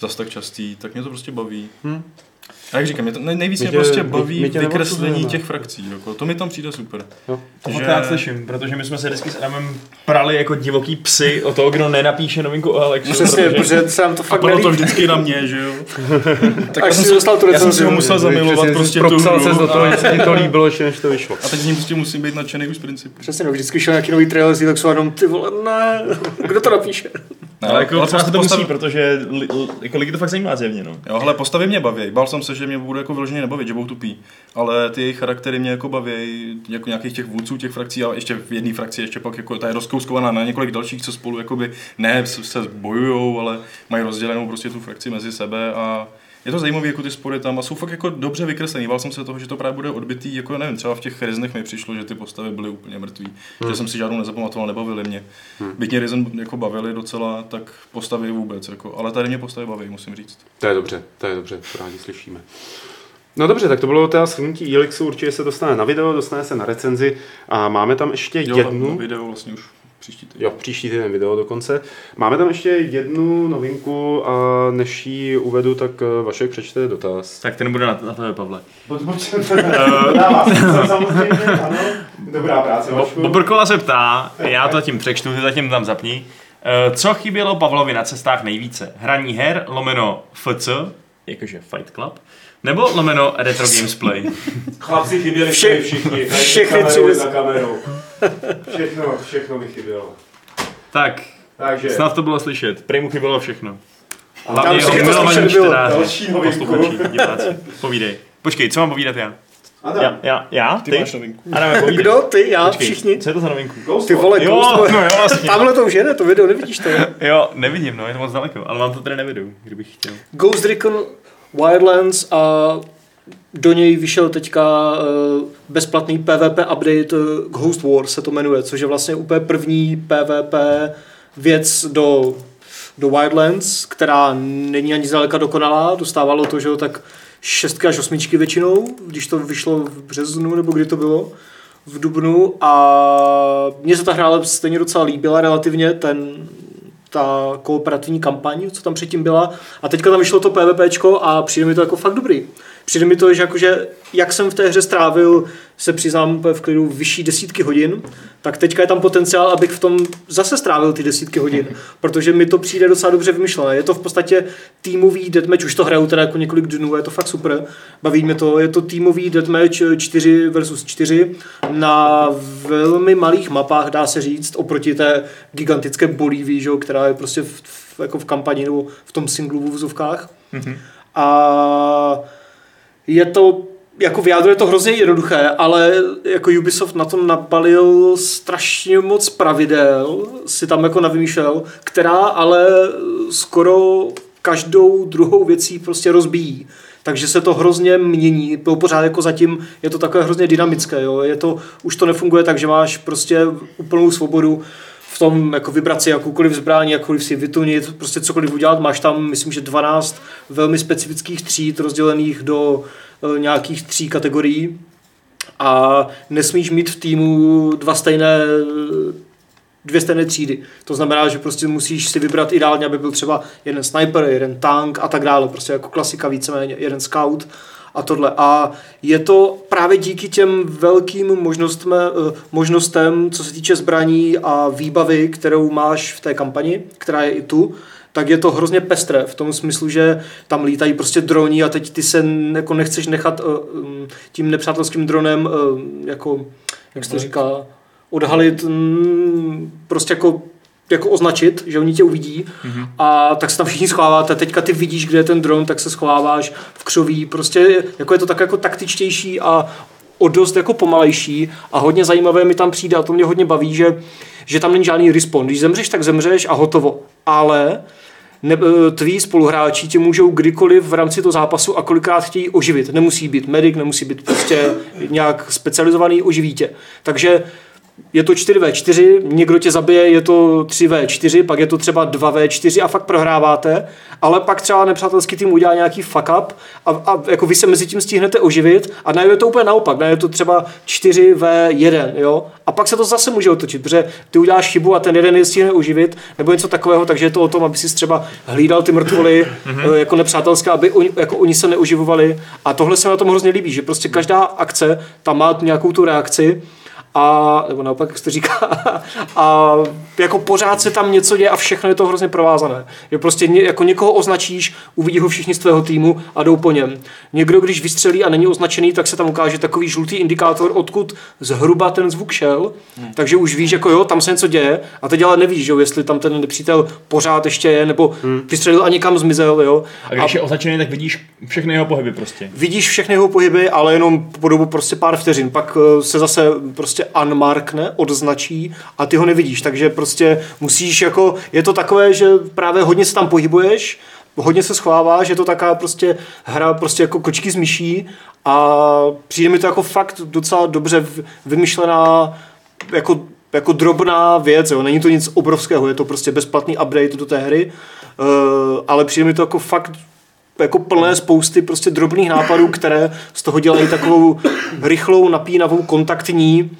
S3: zas tak častý, tak mě to prostě baví. Hmm. A jak říkám, mě to nej, nejvíc mě
S4: tě-
S3: prostě baví
S4: my tě
S3: vykreslení těch frakcí. Jako, to mi tam přijde super.
S4: Jo.
S2: To
S3: Že-
S2: já slyším, protože my jsme se vždycky s Adamem prali jako divoký psy o toho, kdo nenapíše novinku o Alexu.
S1: Přesně,
S2: protože...
S1: protože se nám to
S3: A
S1: fakt
S3: bylo to vždycky na mě, že jo? (laughs) tak
S1: Až si dostal tu
S3: já jsem si ho
S1: recenzi.
S3: musel zamilovat
S4: Přesně,
S3: prostě tu hru
S4: ses do toho,
S3: a,
S4: že se ti to líbilo, ještě než to vyšlo.
S3: a teď z ní prostě musím být nadšený už z principu.
S1: Přesně, no, vždycky šel nějaký nový trailer z Ilexu a jenom ty vole, ne, (laughs) kdo to napíše?
S3: Ne,
S2: Ale jako třeba se to
S3: postav-
S2: musí, protože li, li, jako lidi to fakt zajímá zjevně, no.
S3: Jo, hele, postavy mě baví. Bál jsem se, že mě bude jako vyloženě nebavit, že budou tupí. Ale ty jejich charaktery mě jako baví, jako nějakých těch vůdců těch frakcí, a ještě v jedné frakci ještě pak jako ta je rozkouskovaná na několik dalších, co spolu jakoby ne se se bojujou, ale mají rozdělenou prostě tu frakci mezi sebe a je to zajímavé, jako ty spory tam a jsou fakt jako dobře vykreslený. Bál jsem se toho, že to právě bude odbitý, jako nevím, třeba v těch Riznech mi přišlo, že ty postavy byly úplně mrtví. Hmm. Že jsem si žádnou nezapamatoval, nebavili mě. Hmm. Byť mě Risen jako bavili docela, tak postavy vůbec, jako, ale tady mě postavy baví, musím říct.
S4: To je dobře, to je dobře, to rádi slyšíme. No dobře, tak to bylo teda shrnutí Elixu, určitě se dostane na video, dostane se na recenzi a máme tam ještě
S3: Jo,
S4: jednu...
S3: na video vlastně už příští týden.
S4: Jo, příští týden video dokonce. Máme tam ještě jednu novinku a než ji uvedu, tak eh, Vašek přečte dotaz.
S2: Tak ten bude na, na tebe, Pavle. (laughs)
S4: Na vás, samozřejmě, ano. Dobrá práce, Vašku.
S2: Bobrkola se ptá, já to zatím přečtu, ty zatím tam zapni. Eh, Co chybělo Pavlovi na cestách nejvíce? Hraní her, lomeno FC, jakože Fight Club, nebo lomeno Retro Games Play?
S4: Chlapci chyběli
S1: Vše-
S4: všichni.
S1: všechny tři
S4: za kamerou. Všechno, všechno mi chybělo.
S2: Tak,
S4: Takže,
S2: snad to bylo slyšet. Prej mu chybělo všechno.
S1: Tam
S2: Hlavně jeho milovaní čtenáři, posluchači, diváci. Povídej. Počkej, co mám povídat já?
S4: Adam,
S2: Já, já, já?
S3: Ty,
S2: Ty?
S3: máš novinku.
S2: Povídej.
S1: Kdo? Ty, já,
S2: Počkej,
S1: všichni?
S2: Co je to za novinku?
S4: Ghost
S1: Ty vole,
S2: Jo,
S1: Ghost,
S2: no jo, vlastně.
S1: Tamhle to už jede, to video, nevidíš to?
S2: Jo, nevidím, no, je to moc daleko, ale mám to tady nevidu, kdybych chtěl.
S1: Ghost Recon Wildlands a do něj vyšel teďka uh, bezplatný PvP update uh, Ghost War se to jmenuje, což je vlastně úplně první PvP věc do, do Wildlands, která není ani zdaleka dokonalá, dostávalo to, že jo, tak šestky až osmičky většinou, když to vyšlo v březnu, nebo kdy to bylo, v Dubnu. A mně se ta hra ale stejně docela líbila relativně, ten, ta kooperativní kampaň, co tam předtím byla. A teďka tam vyšlo to PvPčko a přijde mi to jako fakt dobrý. Přijde mi to, že jakože, jak jsem v té hře strávil, se přiznám v klidu, vyšší desítky hodin, tak teďka je tam potenciál, abych v tom zase strávil ty desítky hodin, protože mi to přijde docela dobře vymyšlené. Je to v podstatě týmový deathmatch, už to hraju teda jako několik dnů, je to fakt super, baví mě to, je to týmový deathmatch 4 versus 4 na velmi malých mapách, dá se říct, oproti té gigantické Bolívii, která je prostě v, v, jako v kampani nebo v tom singlu v úzovkách. Mm-hmm. A je to jako v jádru je to hrozně jednoduché, ale jako Ubisoft na tom nabalil strašně moc pravidel, si tam jako navymýšlel, která ale skoro každou druhou věcí prostě rozbíjí. Takže se to hrozně mění, bylo pořád jako zatím je to takové hrozně dynamické, jo? Je to, už to nefunguje tak, že máš prostě úplnou svobodu tom jako vybrat si jakoukoliv zbrání, jakkoliv si vytunit, prostě cokoliv udělat. Máš tam, myslím, že 12 velmi specifických tříd rozdělených do e, nějakých tří kategorií a nesmíš mít v týmu dva stejné dvě stejné třídy. To znamená, že prostě musíš si vybrat ideálně, aby byl třeba jeden sniper, jeden tank a tak dále. Prostě jako klasika víceméně, jeden scout a tohle. A je to právě díky těm velkým možnostem, eh, možnostem, co se týče zbraní a výbavy, kterou máš v té kampani, která je i tu, tak je to hrozně pestré v tom smyslu, že tam lítají prostě droni a teď ty se jako nechceš nechat uh, um, tím nepřátelským dronem uh, jako, jak se to říká, odhalit, mm, prostě jako jako označit, že oni tě uvidí mm-hmm. a tak se tam všichni schováváte. Teďka ty vidíš, kde je ten dron, tak se schováváš v křoví. Prostě jako je to tak jako taktičtější a o dost jako pomalejší a hodně zajímavé mi tam přijde a to mě hodně baví, že, že tam není žádný respawn. Když zemřeš, tak zemřeš a hotovo. Ale ne, eh, tví spoluhráči tě můžou kdykoliv v rámci toho zápasu a kolikrát chtějí oživit. Nemusí být medic, nemusí být prostě nějak specializovaný, oživí tě. Takže je to 4v4, někdo tě zabije, je to 3v4, pak je to třeba 2v4 a fakt prohráváte, ale pak třeba nepřátelský tým udělá nějaký fuck up a, a jako vy se mezi tím stihnete oživit a najednou je to úplně naopak, najednou je to třeba 4v1, jo, a pak se to zase může otočit, protože ty uděláš chybu a ten jeden je stihne oživit, nebo něco takového, takže je to o tom, aby si třeba hlídal ty mrtvoly eh, jako nepřátelská, aby oni, jako oni se neuživovali a tohle se mi na tom hrozně líbí, že prostě každá akce tam má nějakou tu reakci a, nebo naopak, jak jste říká, (laughs) a jako pořád se tam něco děje a všechno je to hrozně provázané. Je prostě ně, jako někoho označíš, uvidí ho všichni z tvého týmu a jdou po něm. Někdo, když vystřelí a není označený, tak se tam ukáže takový žlutý indikátor, odkud zhruba ten zvuk šel, hmm. takže už víš, jako jo, tam se něco děje a teď ale nevíš, jo, jestli tam ten nepřítel pořád ještě je, nebo hmm. vystřelil a někam zmizel, jo.
S2: A když a je označený, tak vidíš všechny jeho pohyby prostě.
S1: Vidíš všechny jeho pohyby, ale jenom po dobu prostě pár vteřin. Pak eh, se zase prostě unmarkne, odznačí a ty ho nevidíš, takže prostě musíš jako, je to takové, že právě hodně se tam pohybuješ, hodně se schováváš, je to taková prostě hra prostě jako kočky z myší a přijde mi to jako fakt docela dobře vymyšlená jako jako drobná věc, jo. není to nic obrovského, je to prostě bezplatný update do té hry, uh, ale přijde mi to jako fakt jako plné spousty prostě drobných nápadů, které z toho dělají takovou rychlou, napínavou, kontaktní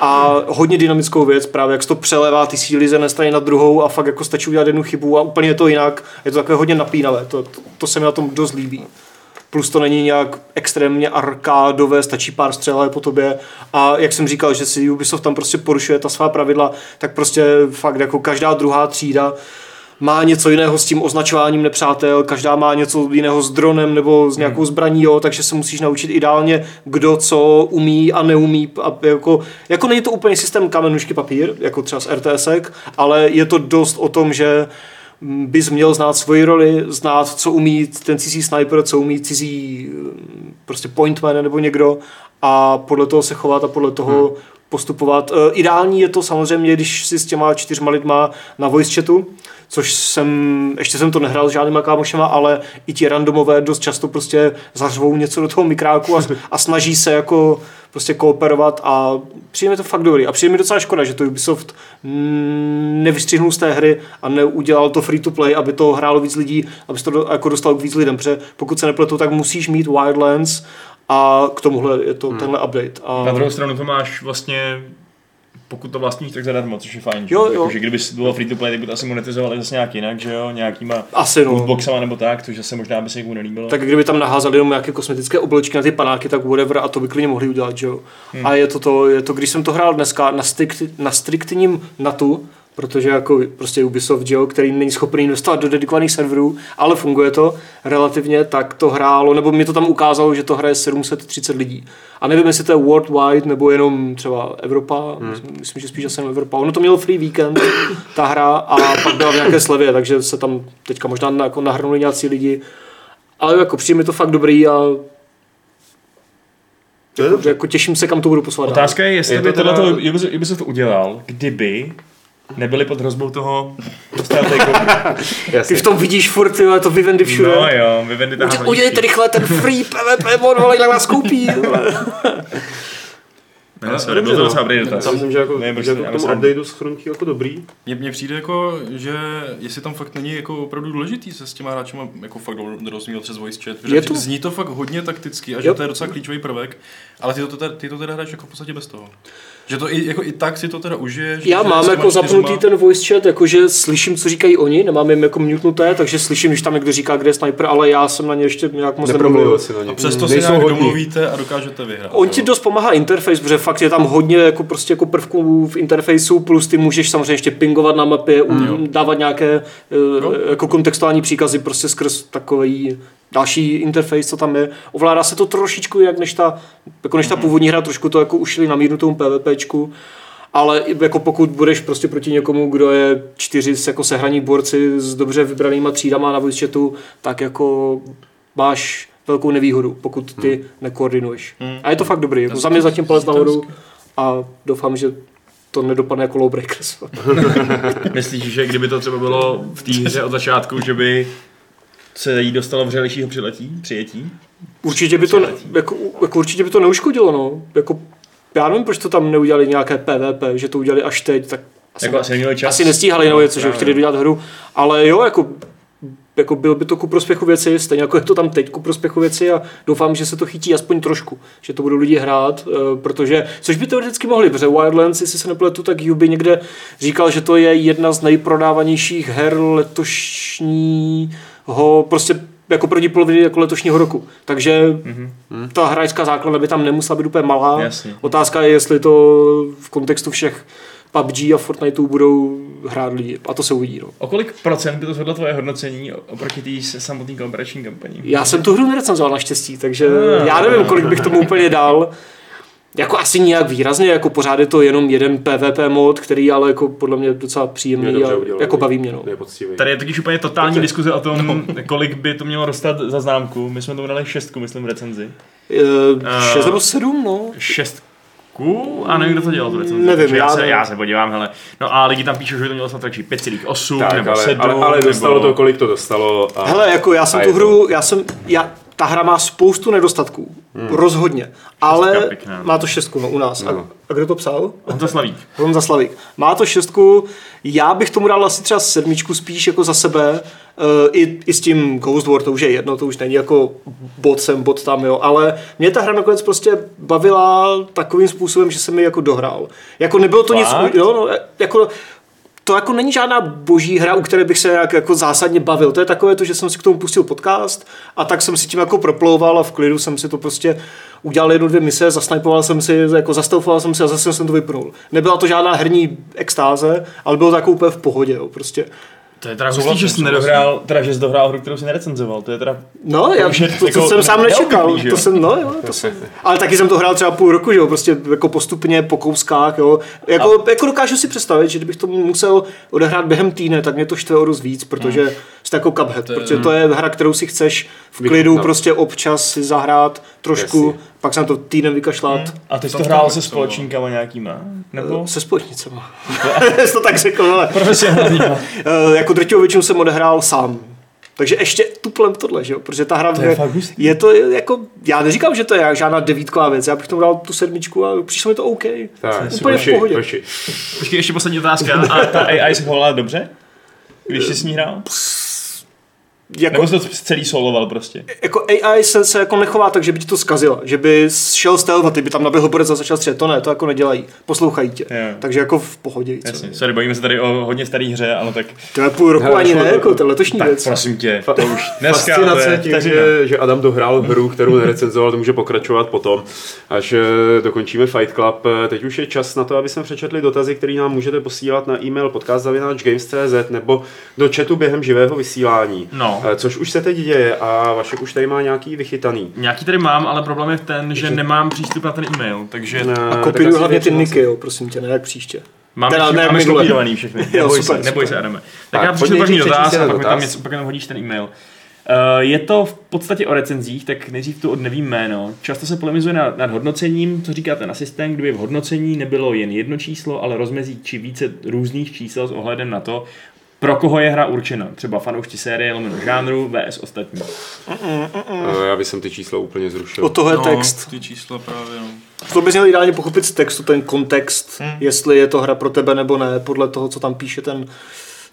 S1: a hodně dynamickou věc, právě jak se to přelevá ty síly z jedné strany na druhou a fakt jako stačí udělat jednu chybu a úplně je to jinak. Je to takové hodně napínavé, to, to, to se mi na tom dost líbí. Plus to není nějak extrémně arkádové, stačí pár střel po tobě. A jak jsem říkal, že si Ubisoft tam prostě porušuje ta svá pravidla, tak prostě fakt jako každá druhá třída má něco jiného s tím označováním nepřátel, každá má něco jiného s dronem nebo s nějakou hmm. zbraní, jo, takže se musíš naučit ideálně, kdo co umí a neumí. A jako, jako není to úplně systém kamenušky papír, jako třeba z RTS, ale je to dost o tom, že bys měl znát svoji roli, znát, co umí ten cizí sniper, co umí cizí prostě pointman nebo někdo a podle toho se chovat a podle toho hmm. Postupovat. E, ideální je to samozřejmě, když si s těma čtyřma lidma na voice chatu, což jsem, ještě jsem to nehrál s žádnýma kámošema, ale i ti randomové dost často prostě zařvou něco do toho mikráku a, a snaží se jako prostě kooperovat a přijde to fakt dobrý. A přijde mi docela škoda, že to Ubisoft nevystřihnul z té hry a neudělal to free to play, aby to hrálo víc lidí, aby to do, jako dostal k víc lidem, protože pokud se nepletu, tak musíš mít Wildlands a k tomuhle je to hmm. tenhle update. A...
S2: Na druhou stranu to máš vlastně pokud to vlastníš, tak zadarmo, což je fajn.
S1: Jo, jo.
S2: Jako, že kdyby bylo free to play, tak by to asi monetizovali zase nějak jinak, že jo, nějakýma
S1: asi, no.
S2: boxama nebo tak, což se možná by se někomu nelíbilo.
S1: Tak kdyby tam naházeli jenom nějaké kosmetické oblečky na ty panáky, tak whatever, a to by klidně mohli udělat, že jo. Hmm. A je to to, je to, když jsem to hrál dneska na, strikt, na striktním natu, protože jako prostě Ubisoft, jo, který není schopný investovat do dedikovaných serverů, ale funguje to relativně, tak to hrálo, nebo mi to tam ukázalo, že to hraje 730 lidí. A nevím, jestli to je worldwide, nebo jenom třeba Evropa, hmm. myslím, že spíš asi jenom Evropa. Ono to mělo free weekend, ta hra, a pak byla v nějaké slevě, takže se tam teďka možná jako nahrnuli nějací lidi. Ale jako přijde mi to fakt dobrý a jako, jako těším se, kam to budu poslat.
S2: Otázka je, jestli je by to teda... tohle Ubisoft udělal, kdyby nebyli pod hrozbou toho strategiku. (laughs)
S1: Ty v tom vidíš furt, tyhle, to Vivendi všude.
S2: No jo, Vivendi tam
S1: Udělejte Udělejte rychle ten free PvP mod, vole, jak nás koupí.
S2: Ne, sorry, byl to docela dobrý dotaz.
S4: Já myslím, že jako, ne, že jako k tomu updateu jako dobrý.
S3: Mně, mně přijde jako, že jestli tam fakt není jako opravdu důležitý se s těma hráčema jako fakt rozuměl přes voice chat, že to? zní to fakt hodně takticky a že yep. to je docela klíčový prvek, ale ty to, teda, ty to teda hraješ jako v podstatě bez toho. Že to i, jako i tak si to teda užiješ.
S1: Já mám jako zapnutý ten voice chat, jakože slyším, co říkají oni, nemám jim jako mutenuté, takže slyším, když tam někdo říká, kde je sniper, ale já jsem na ně ještě nějak moc
S4: nemluvil. Si na ně.
S3: A přesto si nějak hodní. domluvíte a dokážete vyhrát.
S1: On ti dost pomáhá interface, protože fakt je tam hodně jako prostě jako prvků v interfejsu, plus ty můžeš samozřejmě ještě pingovat na mapě, mm. dávat nějaké no. jako kontextuální příkazy prostě skrz takový další interface, co tam je. Ovládá se to trošičku jak než ta, jako než ta původní hra, trošku to jako ušili na míru tomu PvPčku, ale jako pokud budeš prostě proti někomu, kdo je čtyři jako sehraní borci s dobře vybranýma třídama na voice chatu, tak jako máš velkou nevýhodu, pokud ty hmm. nekoordinuješ. Hmm. A je to fakt dobrý. Jako za mě zatím palec nahoru a doufám, že to nedopadne jako Lawbreakers. (laughs)
S2: Myslíš, že kdyby to třeba bylo v té hře od začátku, že by se jí dostalo vřelejšího přiletí, přijetí?
S1: Určitě by to, ne, jako, jako určitě by to neuškodilo, no. Jako, já nevím, proč to tam neudělali nějaké PvP, že to udělali až teď, tak asi,
S2: Jako asi neměli čas.
S1: asi nestíhali nebo něco, že chtěli dodělat hru, ale jo, jako jako byl by to ku prospěchu věci, stejně jako je to tam teď ku prospěchu věci a doufám, že se to chytí aspoň trošku, že to budou lidi hrát, eh, protože, což by teoreticky mohli, protože Wildlands, jestli se nepletu, tak Yubi někde říkal, že to je jedna z nejprodávanějších her letošního, prostě jako první poloviny jako letošního roku. Takže mm-hmm. ta hráčská základna by tam nemusela být úplně malá.
S2: Jasně.
S1: Otázka je, jestli to v kontextu všech PUBG a Fortniteu budou hrát lidi. A to se uvidí. No.
S2: O kolik procent by to zvedlo tvoje hodnocení oproti té samotné kooperační kampani?
S1: Já jsem tu hru nerecenzoval naštěstí, takže
S2: Ah.
S1: já nevím, kolik bych tomu úplně dal. (laughs) Jako asi nijak výrazně, jako pořád je to jenom jeden PvP mod, který ale jako podle mě docela
S4: Je
S1: příjemný
S4: dobře
S1: a jako baví mě. No.
S4: Je poctivý.
S2: Tady je totiž úplně totální
S4: Dobře.
S2: diskuze o tom, kolik by to mělo dostat za známku. My jsme tomu dali šestku, myslím, v recenzi.
S1: Uh, 6 nebo 7, no.
S2: Šestku? A nevím, kdo to dělal tu recenzi.
S1: Nevím,
S2: takže já, se,
S1: nevím.
S2: já se podívám, hele. No a lidi tam píšou, že by to mělo snad radši 5,8
S4: tak,
S2: nebo
S4: ale,
S2: 7.
S4: ale, ale dostalo
S2: nebo...
S4: to, kolik to dostalo. A,
S1: Hele, jako já jsem
S4: a
S1: tu
S4: je to-
S1: hru, já jsem, já, ta hra má spoustu nedostatků, hmm. rozhodně, ale
S2: pěkná.
S1: má to šestku no, u nás. A,
S4: No.
S1: a kdo to psal?
S2: On to slaví. (laughs)
S1: Honza Slavík. Má to šestku, já bych tomu dal asi třeba sedmičku spíš jako za sebe, uh, i, i s tím Ghost War, to už je jedno, to už není jako bot sem, bot tam, jo, ale mě ta hra nakonec prostě bavila takovým způsobem, že jsem mi jako dohrál. Jako nebylo to nic,
S2: Fakt?
S1: jo, no, jako to jako není žádná boží hra, u které bych se jak, jako zásadně bavil. To je takové to, že jsem si k tomu pustil podcast a tak jsem si tím jako proplouval a v klidu jsem si to prostě udělal jednu, dvě mise, zasnipoval jsem si, jako zastoufoval jsem si a zase jsem to vypnul. Nebyla to žádná herní extáze, ale bylo to jako úplně v pohodě, jo, prostě.
S2: To je teda
S3: Souhlasím,
S2: hustý, že jsi nedohrál, teda že jsi dohrál hru, kterou jsi nerecenzoval. To je teda...
S1: No, já, to, to,
S2: jako
S1: jsem sám nečekal.
S2: jo?
S1: To jsem, no, jo, to jsem. Ale taky jsem to hrál třeba půl roku, že jo, prostě jako postupně po kouskách, jo. Jako, jako dokážu si představit, že kdybych to musel odehrát během týdne, tak mě to štve o víc, protože jste jako Cuphead, protože to je hra, kterou si chceš v klidu
S4: Vychutnat.
S1: prostě občas si zahrát trošku,
S4: Jasně.
S1: pak se na to týden vykašlat.
S2: A ty jsi
S3: To
S2: hrál se
S3: co?
S2: společníkama nějakýma? Nebo?
S1: Se společnicema. (laughs) (laughs) Jsi to tak řekl, ale
S2: Profesionální. (laughs)
S1: eh, jako drtivou většinu jsem odehrál sám. Takže ještě tuplem tohle, že jo? Protože ta hra
S2: To je hustý.
S1: je to jako, já neříkám, že to je žádná devítková věc, já bych tomu dal tu sedmičku a přišlo mi to OK.
S4: Tak,
S1: Úplně v pohodě.
S2: Počkej, ještě poslední otázka. A ta AI se chovala dobře? Když jsi s ní hrál?
S1: Jako,
S2: Nebo jsi to celý soloval prostě?
S1: jako AI se, se jako nechová tak, že by ti to zkazila, že by šel stealth a ty by tam naběhl borec a začal střelet. To ne, to jako nedělají. Poslouchají tě.
S2: Jo.
S1: Takže jako v pohodě.
S2: Jasně, sorry, bavíme se tady o hodně staré hře, ale tak...
S1: To je půl roku
S4: Hele,
S1: ani ne,
S4: to-
S1: jako to je letošní
S2: Tak
S1: věc.
S2: prosím tě,
S4: Fa-
S2: to už (laughs) dneska to
S4: Fascinace
S2: je
S4: tím, že, že Adam dohrál hru, kterou nerecenzoval, to může pokračovat potom, až eh, dokončíme Fight Club. Eh, Teď už je čas na to, aby jsme přečetli dotazy, které nám můžete posílat na e-mail podcast.games.cz nebo do chatu během živého vysílání.
S2: No.
S4: Eh, Což už se teď děje a Vašek už tady má nějaký vychytaný.
S2: Nějaký tady mám, ale problém je ten, že nemám přístup na ten e-mail, takže
S4: Ne,
S1: A
S4: tak
S1: kopíruj
S4: asi
S1: hlavně ty niky, jo, prosím tě, ne jak příště.
S2: Mám
S1: Teda ne,
S2: máme skopírovaný všechny. (laughs)
S1: Jo,
S2: Neboj
S1: super,
S2: se, neboj
S1: super.
S2: se, Adame. Tak,
S4: Tak,
S2: já přečtu první dotaz a pak mi tam, něco, pak tam hodíš ten e-mail. Uh, je to v podstatě o recenzích, tak nejdřív tu od nevím jméno. Často se polemizuje nad, nad hodnocením, co říká ten asistent, kdyby v hodnocení nebylo jen jedno číslo, ale rozmezí či více různých čísel s ohledem na to, pro koho je hra určena. Třeba fanoušci série, lomeno žánru, vs ostatní.
S4: Eh, Já bych jsem ty čísla úplně zrušil.
S1: Od toho je
S3: no,
S1: text.
S3: Ty čísla právě, no.
S1: To bys měl ideálně pochopit z textu, ten kontext,
S2: Hmm.
S1: jestli je to hra pro tebe nebo ne, podle toho, co tam píše ten,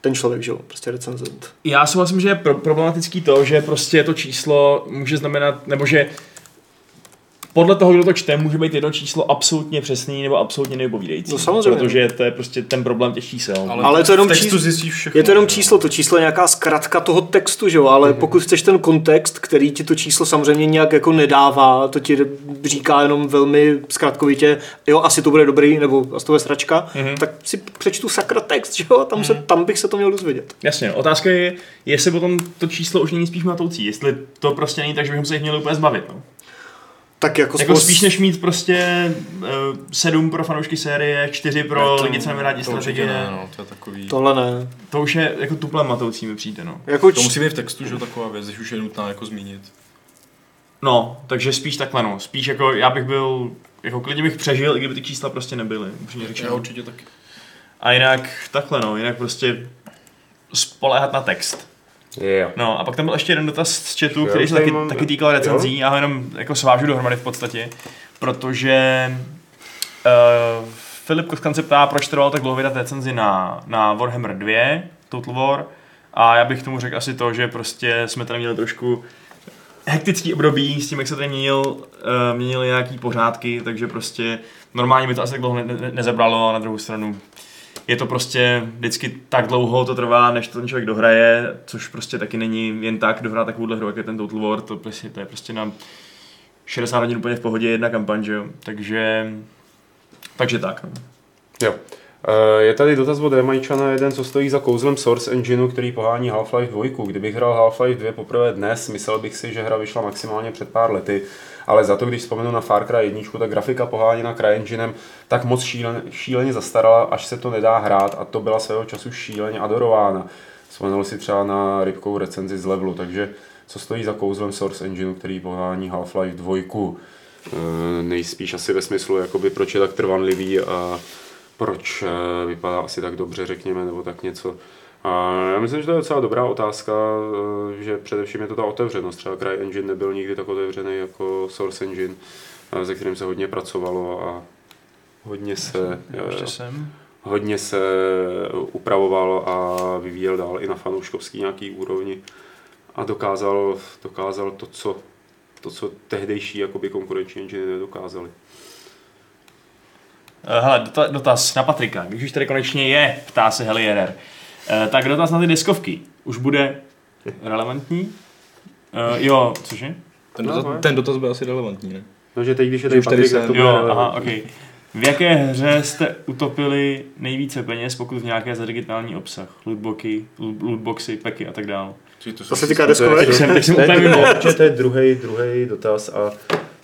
S1: ten člověk, že jo, prostě recenzent.
S2: Já souhlasím, že je pro- problematický to, že prostě to číslo může znamenat, nebo že podle toho, kdo to čte, může být jedno číslo absolutně přesný nebo absolutně nevypovídající.
S1: No samozřejmě.
S2: Protože to je prostě ten problém těch čísel.
S3: Ale,
S1: Ale to je jenom číslo-
S3: všechno.
S1: Je to jenom číslo, to číslo je nějaká zkratka toho textu, že jo, ale
S2: Mhm.
S1: pokud chceš ten kontext, který ti to číslo samozřejmě nějak jako nedává, to ti říká jenom velmi zkratkovitě, jo, asi to bude dobrý, nebo asi to bude sračka,
S2: Mhm.
S1: tak si přečtu sakra text, že jo, a tam, se, tam bych se to měl dozvědět.
S2: Jasně, otázka je, jestli potom to číslo už není spíš matoucí, jestli to prostě není tak, že bychom se jich měli úplně zbavit. No.
S1: Tak jako,
S2: Jako
S1: spolu-
S2: spíš než mít prostě uh, sedm pro fanoušky série, čtyři pro
S3: to-
S2: lidi, co nemají rádi
S3: to
S2: strategie.
S3: Ne, no, to je takový... To,
S1: Tohle ne.
S2: To už je jako tuple matoucí mi přijde, no.
S1: Jako
S3: to
S1: č-
S3: musí být v textu, že taková věc, když už je nutná jako zmínit.
S2: No, takže spíš takhle no. Spíš jako já bych byl jako klidně bych přežil, i kdyby ty čísla prostě nebyly, upřímně
S3: Já
S2: řečeno.
S3: určitě taky.
S2: A jinak takhle no, jinak prostě spoléhat na text.
S4: Yeah.
S2: No a pak tam byl ještě jeden dotaz z chatu, který se taky,
S4: mám-
S2: taky týkal recenzí, já ho jenom jako svážu dohromady v podstatě, protože uh, Filip Koskan se ptá, proč trvalo tak dlouho vydat recenzi na, na Warhammer 2, Total War, a já bych tomu řekl asi to, že prostě jsme tady měli trošku hektický období s tím, jak se tady měnil, uh, měnily nějaký pořádky, takže prostě normálně by to asi tak dlouho ne, ne, nezabralo a na druhou stranu je to prostě vždycky tak dlouho to trvá, než to ten člověk dohraje, což prostě taky není jen tak dohrát takovouhle hru, jak je ten Total War, to, prostě, to je prostě na 60 hodin úplně v pohodě jedna kampaň, že jo, takže, takže tak, no.
S4: Jo. Eh, Je tady dotaz od Remajčana, jeden, co stojí za kouzlem Source Engineu, který pohání Half-Life 2. Kdybych hrál Half-Life 2 poprvé dnes, myslel bych si, že hra vyšla maximálně před pár lety, ale za to, když vzpomenu na Far Cry 1, ta grafika poháněna CryEnginem tak moc šílen, šíleně zastarala, až se to nedá hrát a to byla svého času šíleně adorována. Vzpomenul si třeba na rybkou recenzi z levelu, takže co stojí za kouzlem Source Engineu, který pohání Half-Life 2. Eh, Nejspíš asi ve smyslu, jakoby, proč je tak trvanlivý a proč eh, vypadá asi tak dobře, řekněme, nebo tak něco. A já myslím, že to je docela dobrá otázka, eh, že především je to ta otevřenost. Třeba CryEngine nebyl nikdy tak otevřený jako Source Engine, eh, se kterým se hodně pracovalo a hodně se,
S2: Ještě
S4: eh,
S2: jsem.
S4: hodně se upravoval a vyvíjel dál i na fanouškovský nějaký úrovni a dokázal, dokázal to, co, to, co tehdejší jakoby konkurenční engine nedokázali.
S2: Hele, dota- dotaz na Patrika, když už tady konečně je, ptá se Helierer. Uh, tak dotaz na ty deskovky. Už bude relevantní? Uh, jo, cože?
S3: Ten,
S4: No,
S3: dotaz,
S4: no.
S3: ten dotaz byl asi relevantní, ne?
S4: No, že teď, když je tady
S3: tady
S4: Patrik,
S3: jsem-
S4: tak to
S2: Jo, aha,
S4: relevantní.
S2: ok. V jaké hře jste utopili nejvíce peněz, pokud v nějaké za digitální obsah? Lootboxy, lootboxy, peky a tak dále.
S1: To se týká deskovek.
S2: Tak jsem, tak jsem
S4: To je,
S2: úplně mimo.
S4: to, je druhý, druhý dotaz a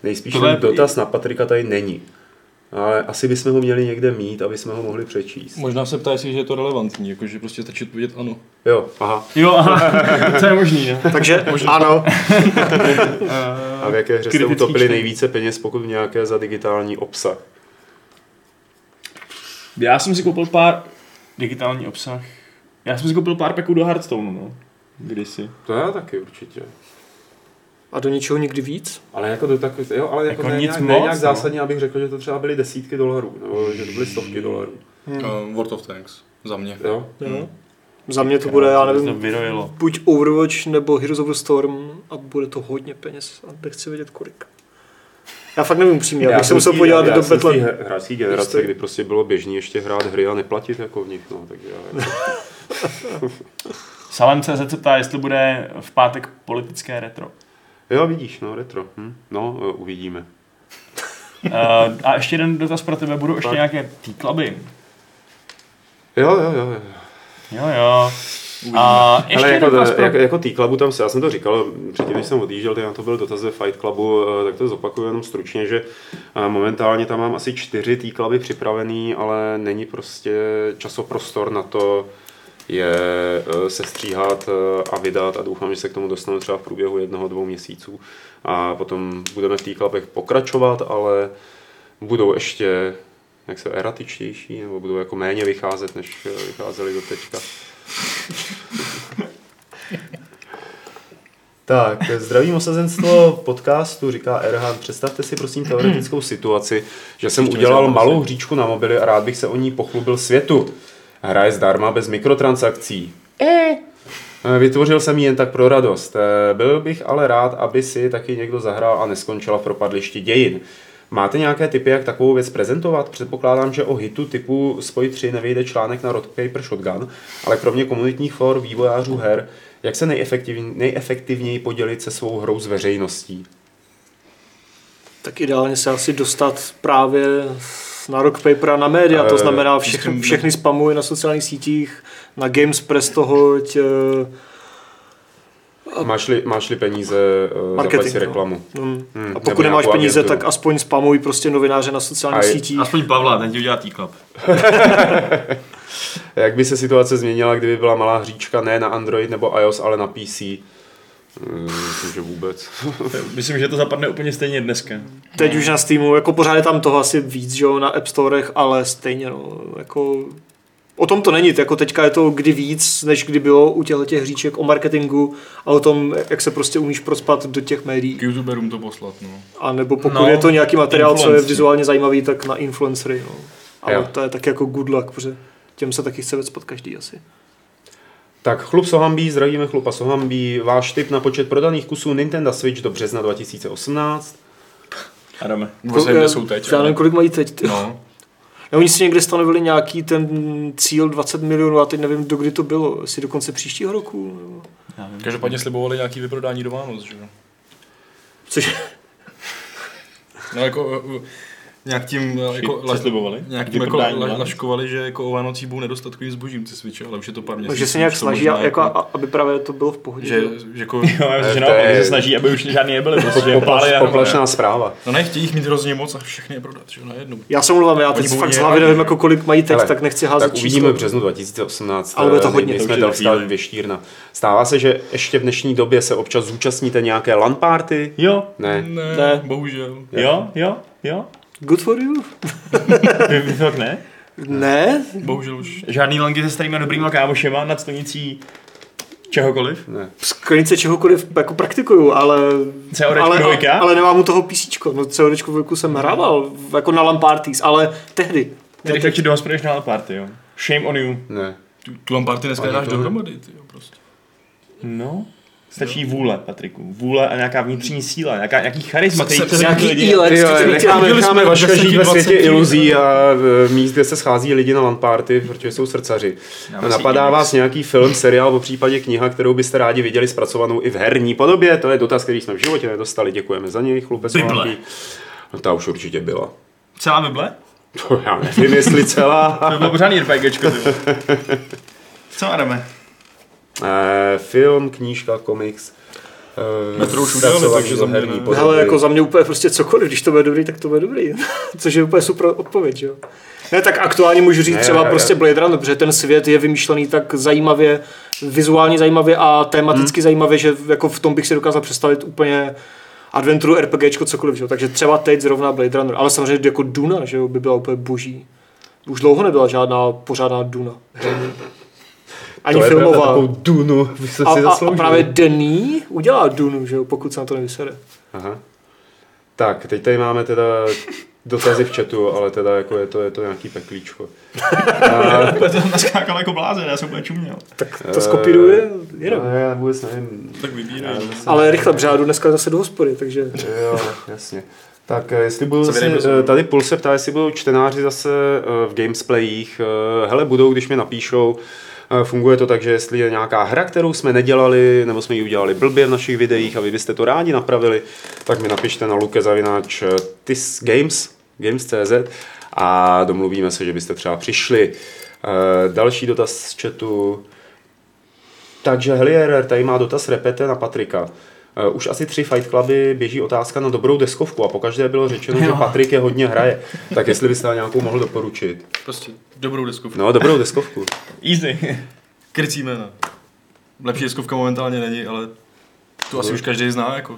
S4: nejspíš dotaz na Patrika tady není. Ale asi bychom ho měli někde mít, aby jsme ho mohli přečíst.
S3: Možná se ptá, jestli že je to relevantní, jakože prostě stačí odpovědět ano.
S4: Jo, aha.
S2: Jo, aha, (laughs) to je možný, no.
S1: Takže ano, (laughs)
S4: A v jaké hře jste utopili
S2: čtení.
S4: nejvíce peněz, pokud v nějaké za digitální obsah?
S2: Já jsem si koupil pár digitální obsah. Já jsem si koupil pár peků do Hearthstone, no. Kdysi.
S4: To já taky určitě.
S1: A do ničeho nikdy víc.
S4: Ale jako do takový, jo, ale jako,
S2: Jako
S4: ne,
S2: nic
S4: nějak,
S2: moc,
S4: ne nějak
S2: no.
S4: zásadně, abych řekl, že to třeba byly desítky dolarů, nebo že to byly stovky dolarů.
S1: Hmm.
S3: Uh, World of Tanks, za mě.
S4: Jo?
S1: Jo. Za mě to bude, já nevím, buď Overwatch nebo Heroes of the Storm a bude to hodně peněz a nechci vědět kolik. Já fakt nevím přímě, já bych se
S4: jsem
S1: musel podívat
S4: já
S1: do
S4: he- hráčské generace,
S1: Prostě-
S4: kdy prostě bylo běžný ještě hrát hry a neplatit jako v nich, no, takže já, jako,
S2: Salem.cz se ptá, jestli bude v pátek politické retro.
S4: Jo, vidíš, no, retro. Hm? No, uvidíme.
S2: Uh, (laughs) a ještě jeden dotaz pro tebe, budou ještě
S4: Tak.
S2: nějaké t-cluby?
S4: Jo, jo, jo. jo.
S2: Jo, jo. A ještě
S4: Ale jako,
S2: jeden dotaz pro...
S4: jako, jako T-Clubu tam se, já jsem to říkal předtím, když jsem odjížděl, tak na to byl dotaz ve Fight Clubu, eh, tak to zopakuju jenom stručně, že eh, momentálně tam mám asi čtyři T-Cluby připravený, ale není prostě časoprostor na to je eh, sestříhat eh, a vydat a doufám, že se k tomu dostanu třeba v průběhu jednoho, dvou měsíců a potom budeme v T-Clubech pokračovat, ale budou ještě jak se eratičtější, nebo budou jako méně vycházet, než eh, vycházely do teďka. (laughs) Tak, zdravím osazenstvo podcastu, říká Erhan. Představte si prosím teoretickou situaci, že jsem udělal malou hříčku na mobily a rád bych se o ní pochlubil světu. Hra je zdarma bez mikrotransakcí. Eh, Vytvořil jsem ji jen tak pro radost. Eh, Byl bych ale rád, aby si taky někdo zahrál a neskončila v propadlišti dějin. Máte nějaké tipy, jak takovou věc prezentovat? Předpokládám, že o hitu typu Spoj 3 nevyjde článek na Rock Paper Shotgun, ale kromě komunitních for vývojářů her, jak se nejefektivněji, nejefektivněji podělit se svou hrou s veřejností?
S1: Tak ideálně se asi dostat právě na Rock Paper a na média, to
S4: Eh,
S1: znamená (laughs) všechny, všechny spamuj na sociálních sítích, na Gamespress to hoď, eh,
S4: Máš-li, máš-li peníze,
S1: Marketing,
S4: zaplať si
S1: no.
S4: reklamu.
S1: mm.
S4: Hmm,
S1: a
S4: nebo
S1: pokud nemáš
S4: nějakou
S1: peníze,
S4: agenturu.
S1: tak aspoň spamuj prostě novináře na sociálních
S4: A je-
S1: sítích.
S2: Aspoň Pavla, ten ti udělá t-club. (laughs)
S4: Jak by se situace změnila, kdyby byla malá hříčka ne na Android nebo iOS, ale na PC? Myslím, že vůbec. (laughs)
S2: Myslím, že to zapadne úplně stejně dneska.
S1: Teď už na Steamu, jako pořád je tam toho asi víc, že jo, na App Storech, ale stejně, no, jako... O tom to není, jako teďka je to kdy víc, než kdy bylo u těchto těch hříček o marketingu a o tom, jak se prostě umíš prospat do těch médií.
S3: K youtuberům to poslat, no.
S1: A nebo pokud
S2: No,
S1: je to nějaký materiál, co je vizuálně zajímavý, tak na influencery, no. Ale
S4: Jo.
S1: to je tak jako good luck, protože těm se taky chce vecpat každý asi.
S4: Tak chlup Sohambí, zdravíme chlupa Sohambí. Váš tip na počet prodaných kusů Nintendo Switch do března 2018.
S2: Adame.
S3: Kde jsou teď.
S1: Já nevím, kolik mají teď. ty.
S3: No,
S1: No, (laughs) oni si někde stanovili nějaký ten cíl 20 milionů a teď nevím, do kdy to bylo. Jestli do konce příštího roku? Nebo...
S3: každopádně slibovali nějaký vyprodání do Vánoc, že jo.
S1: Což
S3: No jako uh, nějak tím jako,
S2: slibovali?
S3: nějak tím jako la, laškovali, že jako o Vánocích budou nedostatkovým zbožím ty switche, ale už je to pár měsíců.
S1: Takže se nějak snaží,
S3: možná
S1: jako, a- aby právě to bylo v pohodě.
S3: že, že jako, (laughs)
S2: Jo, já že
S4: To
S2: naopak, se snaží, aby už žádný nebyly, na
S4: poplašná zpráva.
S3: no ne, chtějí jich mít hrozně moc a všechny je prodat, že jo, najednou.
S1: Já se mluvám, já teď fakt z hlavy nevím, jako kolik mají teď, tak nechci házet
S4: Tak uvidíme v březnu 2018.
S1: Ale bude to
S4: eh,
S1: hodně,
S4: jsme
S2: chvíli.
S4: Věštírna. Stává se, že ještě v dnešní době se občas zúčastníte nějaké LAN party?
S2: Jo,
S4: Ne.
S3: Ne,
S1: Ne.
S3: bohužel.
S2: jo, jo, jo.
S1: Good for you? (laughs)
S2: Vy, vy fakt ne?
S1: Ne,
S3: Bohužel už.
S2: Žádný langy se starýma dobrýma kámošema nad stanicí čehokoliv?
S4: Ne.
S1: sklenice čehokoliv jako praktikuju, ale...
S2: CODčko
S1: ale,
S2: dvojka?
S1: ale nemám u toho PC. No CODčko dvojku jsem hrával, jako na LAN parties, ale tehdy.
S2: Tedy radši do hospody než na party, jo. Shame on you.
S4: Ne.
S3: Tu, tu lamparty dneska dáš dohromady, ty jo, prostě.
S2: No. Stačí vůle, Patriku. Vůle a nějaká vnitřní síla, nějaká, nějaký charisma, který
S3: Se-
S2: chce
S3: se-
S2: nějaký lidi.
S4: necháme, necháme
S3: jsme
S4: Vaška žít ve
S3: 10,
S4: světě
S3: 20.
S4: iluzí a e, míst, kde se schází lidi na LAN party, protože jsou srdcaři. Napadá vás nějaký film, seriál, po případě kniha, kterou byste rádi viděli zpracovanou i v herní podobě? To je dotaz, který jsme v životě nedostali. Děkujeme za něj, chlupe
S2: Bible.
S4: No, ta už určitě byla.
S2: Celá Bible?
S4: To já nevím, jestli celá.
S2: To bylo pořádný RPGčko. Co jdeme?
S4: Eh, film, knížka, komiks. eh,
S3: Metro už udělali, takže za mě ne.
S1: Hele, jako za mě úplně prostě cokoliv, když to bude dobrý, tak to bude dobrý. (laughs) Což je úplně super odpověď, jo. Ne, tak aktuálně můžu říct
S4: Ne,
S1: třeba
S4: já-
S1: prostě
S4: já-
S1: Blade Runner, protože ten svět je vymýšlený tak zajímavě, vizuálně zajímavě a tematicky zajímavě, že jako v tom bych si dokázal představit úplně adventuru, RPGčko, cokoliv, že jo. Takže třeba teď zrovna Blade Runner, ale samozřejmě jako Duna, že jo, by byla úplně boží. Už dlouho nebyla žádná pořádná Duna. Ani
S4: to
S1: filmová.
S4: takovou dunu by se
S1: A,
S4: si
S1: a, a právě Denis udělá Dunu, že jo, pokud se na to nevysere.
S4: Aha. Tak, teď tady máme teda dotazy v chatu, ale teda jako je to, je to nějaký peklíčko. (laughs) A,
S2: To jsem naskákal jako blázen, já jsem úplně čuměl.
S1: Tak to skopíruje, jedem.
S4: no, já vůbec nevím.
S3: Tak no.
S4: zase-
S1: Ale rychle, protože já jdu dneska zase do hospody, takže...
S4: Jo, jasně. Tak eh, jestli budou zase, eh, tady Pul se ptá, jestli budou čtenáři zase eh, v gamesplayích. Eh, Hele, budou, když mi napíšou, Eh, Funguje to tak, že jestli je nějaká hra, kterou jsme nedělali, nebo jsme ji udělali blbě v našich videích a vy byste to rádi napravili, tak mi napište na lukezavináč eh, tis games, games.cz a domluvíme se, že byste třeba přišli. Eh, Další dotaz z chatu. Takže Helierer tady má dotaz repete na Patrika. Eh, Už asi tři Fight Cluby běží otázka na dobrou deskovku a pokaždé bylo řečeno, že Patrik je hodně hraje. Tak jestli byste nějakou mohl doporučit.
S3: Prostě dobrou deskovku.
S4: No, dobrou deskovku.
S2: Easy.
S3: Krycí jména. Lepší deskovka momentálně není, ale to asi už každý zná, jako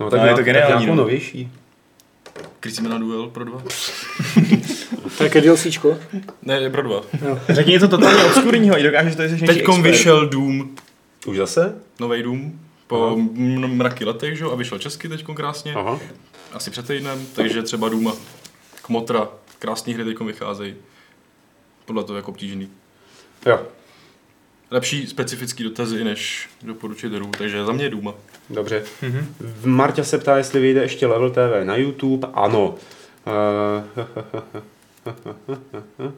S4: No,
S2: No, je to
S4: nějak-
S2: geniální,
S4: nějakou
S2: no.
S4: novější.
S3: krycí jména duel pro dva. (laughs)
S1: To je ke DLCčko.
S3: Ne, je pro dva.
S2: Řekni něco totálně obskurního, i dokážeš to, že expert.
S3: vyšel Doom,
S4: Už zase?
S3: nový Doom, po m- mraky letech, že jo, a vyšel česky teď krásně,
S4: Aha.
S3: asi před týdnem, takže třeba Duma, Kmotra, krásný hry teď vycházejí. Podle toho jako obtížný.
S4: Jo,
S3: Lepší specifický dotazy, než doporučit hru, takže za mě je Duma.
S4: dobře. V Marta se ptá, jestli vyjde ještě Level TV na YouTube. Ano. Eh, (laughs)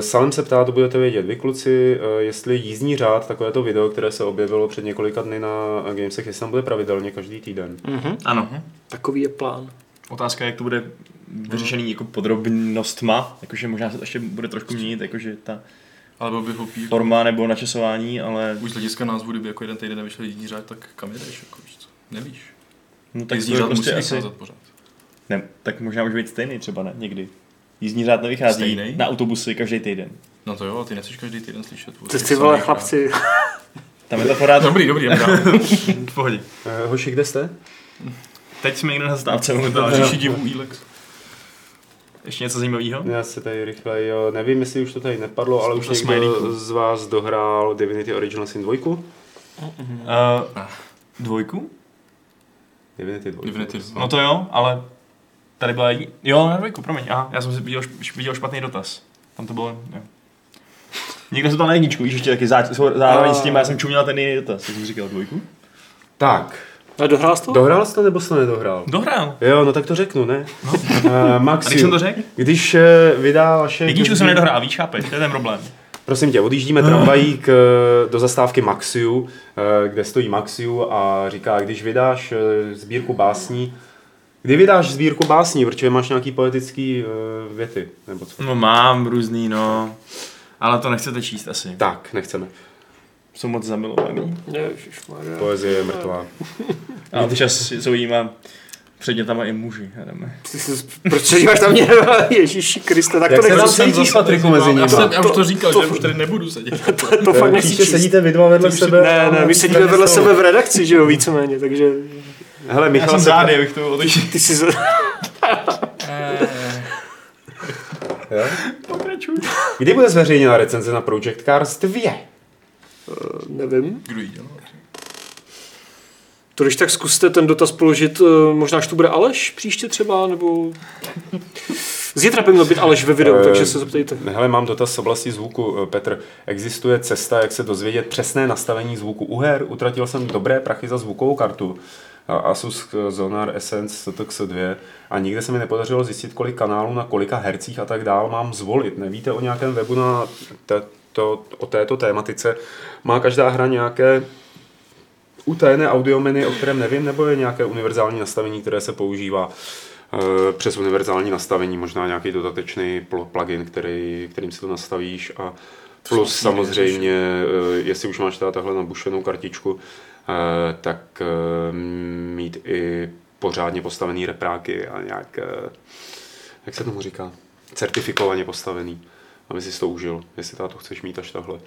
S4: Salem se ptá, to budete vědět vy kluci, eh, jestli jízdní řád, takové to video, které se objevilo před několika dny na Gamesech, jestli tam bude pravidelně každý týden.
S1: Mhm.
S2: Ano.
S1: Takový je plán.
S2: Otázka je, jak to bude vyřešený jako podrobnostma, jakože možná se to ještě bude trošku měnit, jakože ta
S3: Ale bych hloupý.
S2: forma nebo načasování, ale
S3: Už z hlediska názvu, kdyby jako jeden týden nevyšel jízdní řád, tak kam jedeš, jako víš co? Nevíš.
S2: no,
S3: Tak jízdní řád
S2: prostě
S3: musí
S2: asi,
S3: pořád.
S2: ne, tak možná může být stejný třeba, ne, někdy. Jízdní řád nevychází
S3: Stejnej?
S2: na autobusy každý týden.
S3: No to jo, ty nechceš každý týden slyšet.
S1: Ty, ty vole chlapci. (laughs)
S2: Tam je to pořád
S3: Dobrý, dobrý, dál. (laughs) V pohodě.
S4: Eh, Hoši, kde jste?
S2: Teď jsme někde na zastávce.
S3: řeší divu Elex.
S2: Ještě něco zajímavého?
S4: Já se tady rychle, jo, nevím, jestli už to tady nepadlo, ale už někdo z vás dohrál Divinity Original Sin 2?
S2: Uh, dvojku?
S4: Divinity 2.
S3: Divinity.
S2: No to jo, ale tady byla jediný... Jo, na dvojku, promiň. Aha, já jsem si viděl, šp- viděl špatný dotaz. Tam to bylo, jo. Někdo se to na jedničku, víš, ještě taky zá, zároveň s tím, já jsem čuměl ten jiný dotaz, jak jsem říkal dvojku.
S4: Tak,
S1: A dohrál jsi to?
S4: dohrál jsi to nebo jsi to nedohrál?
S2: Dohrál.
S4: Jo, no tak to řeknu, ne? No. Uh,
S2: A
S4: Maxi,
S2: když jsem to řekl?
S4: když uh, vydá vaše...
S2: Jedničku jsem nedohrál, víš, chápeš, to je ten problém.
S4: Prosím tě, odjíždíme tramvají k, do zastávky Maxiu, eh, kde stojí Maxiu a říká, když vydáš eh, sbírku básní, kdy vydáš sbírku básní, protože máš nějaký poetický eh, věty, nebo co?
S2: No mám různý, no. Ale to nechcete číst asi.
S4: Tak, nechceme.
S2: Jsou moc zamilovaný.
S1: Ježišmarja.
S4: Poezie je mrtvá. (laughs)
S2: A občas jsou jíma předmětama i muži. jdeme.
S1: Proč se díváš na mě? (laughs) Ježíši Kriste, tak
S4: Jak
S1: to nechci.
S4: cítíš, Patriku, mezi nimi?
S3: Já, jsem, já už
S1: To-
S3: to říkal,
S1: to-
S3: že už tady nebudu sedět. (laughs)
S1: To fakt nechci číst.
S4: sedíte vy dva vedle sebe.
S1: Ne, ne, my sedíme vedle sebe v redakci, že jo, víceméně, takže
S4: Hele,
S2: Já
S4: Michal
S2: jsem
S4: se...
S2: zády, abych to otočil.
S1: ty si... z-
S4: Jo?
S2: Pokračuj.
S4: Kdy bude zveřejněna recenze na Project Cars 2?
S1: Nevím.
S3: Kdo jí dělal?
S1: To když tak zkuste ten dotaz položit, eh, možná až tu bude Aleš příště třeba, nebo... Zítra by měl být Aleš ve videu,
S4: Eh,
S1: takže se zeptejte.
S4: Hele, mám dotaz z oblasti zvuku. Eh, Petr, existuje cesta, jak se dozvědět přesné nastavení zvuku u her? Utratil jsem dobré prachy za zvukovou kartu. Asus Zonar Essence TX2 a nikde se mi nepodařilo zjistit, kolik kanálů na kolika hercích a tak dál mám zvolit. Nevíte o nějakém webu na této, o této tématice? Má každá hra nějaké utajené audiomeny, o kterém nevím, nebo je nějaké univerzální nastavení, které se používá eh, přes univerzální nastavení, možná nějaký dodatečný pl- plugin, který, kterým si to nastavíš a plus samozřejmě, eh, jestli už máš teda tahle nabušenou kartičku, eh, tak eh, mít i pořádně postavený repráky a nějak, eh, jak se tomu říká, certifikovaně postavený, aby si to užil, jestli to chceš mít až takhle,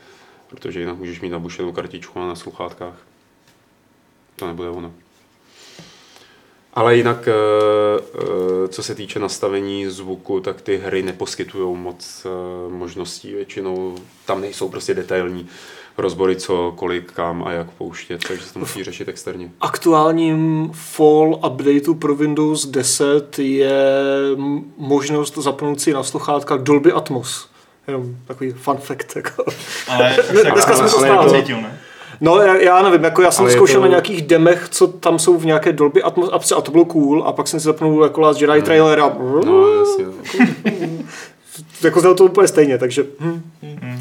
S4: protože jinak můžeš mít nabušenou kartičku a na sluchátkách. To nebude ono. Ale jinak, eh, eh, co se týče nastavení zvuku, tak ty hry neposkytují moc eh, možností. Většinou tam nejsou prostě detailní rozbory, co, kolik, kam a jak pouštět, takže se to musí řešit externě.
S1: aktuálním fall updateu pro Windows 10 je možnost zapnout si na sluchátka Dolby Atmos. Jenom takový fun fact. Jako.
S2: Ale (laughs)
S1: Dneska jsme to
S2: ne?
S1: No já, já nevím, jako já jsem
S4: Ale
S1: zkoušel
S4: to-
S1: na nějakých demech, co tam jsou v nějaké Dolby Atmos apce a to bylo cool a pak jsem si zapnul jako Last Jedi trailer a
S4: No, jasně. (laughs)
S1: jako znělo to úplně stejně, takže hm.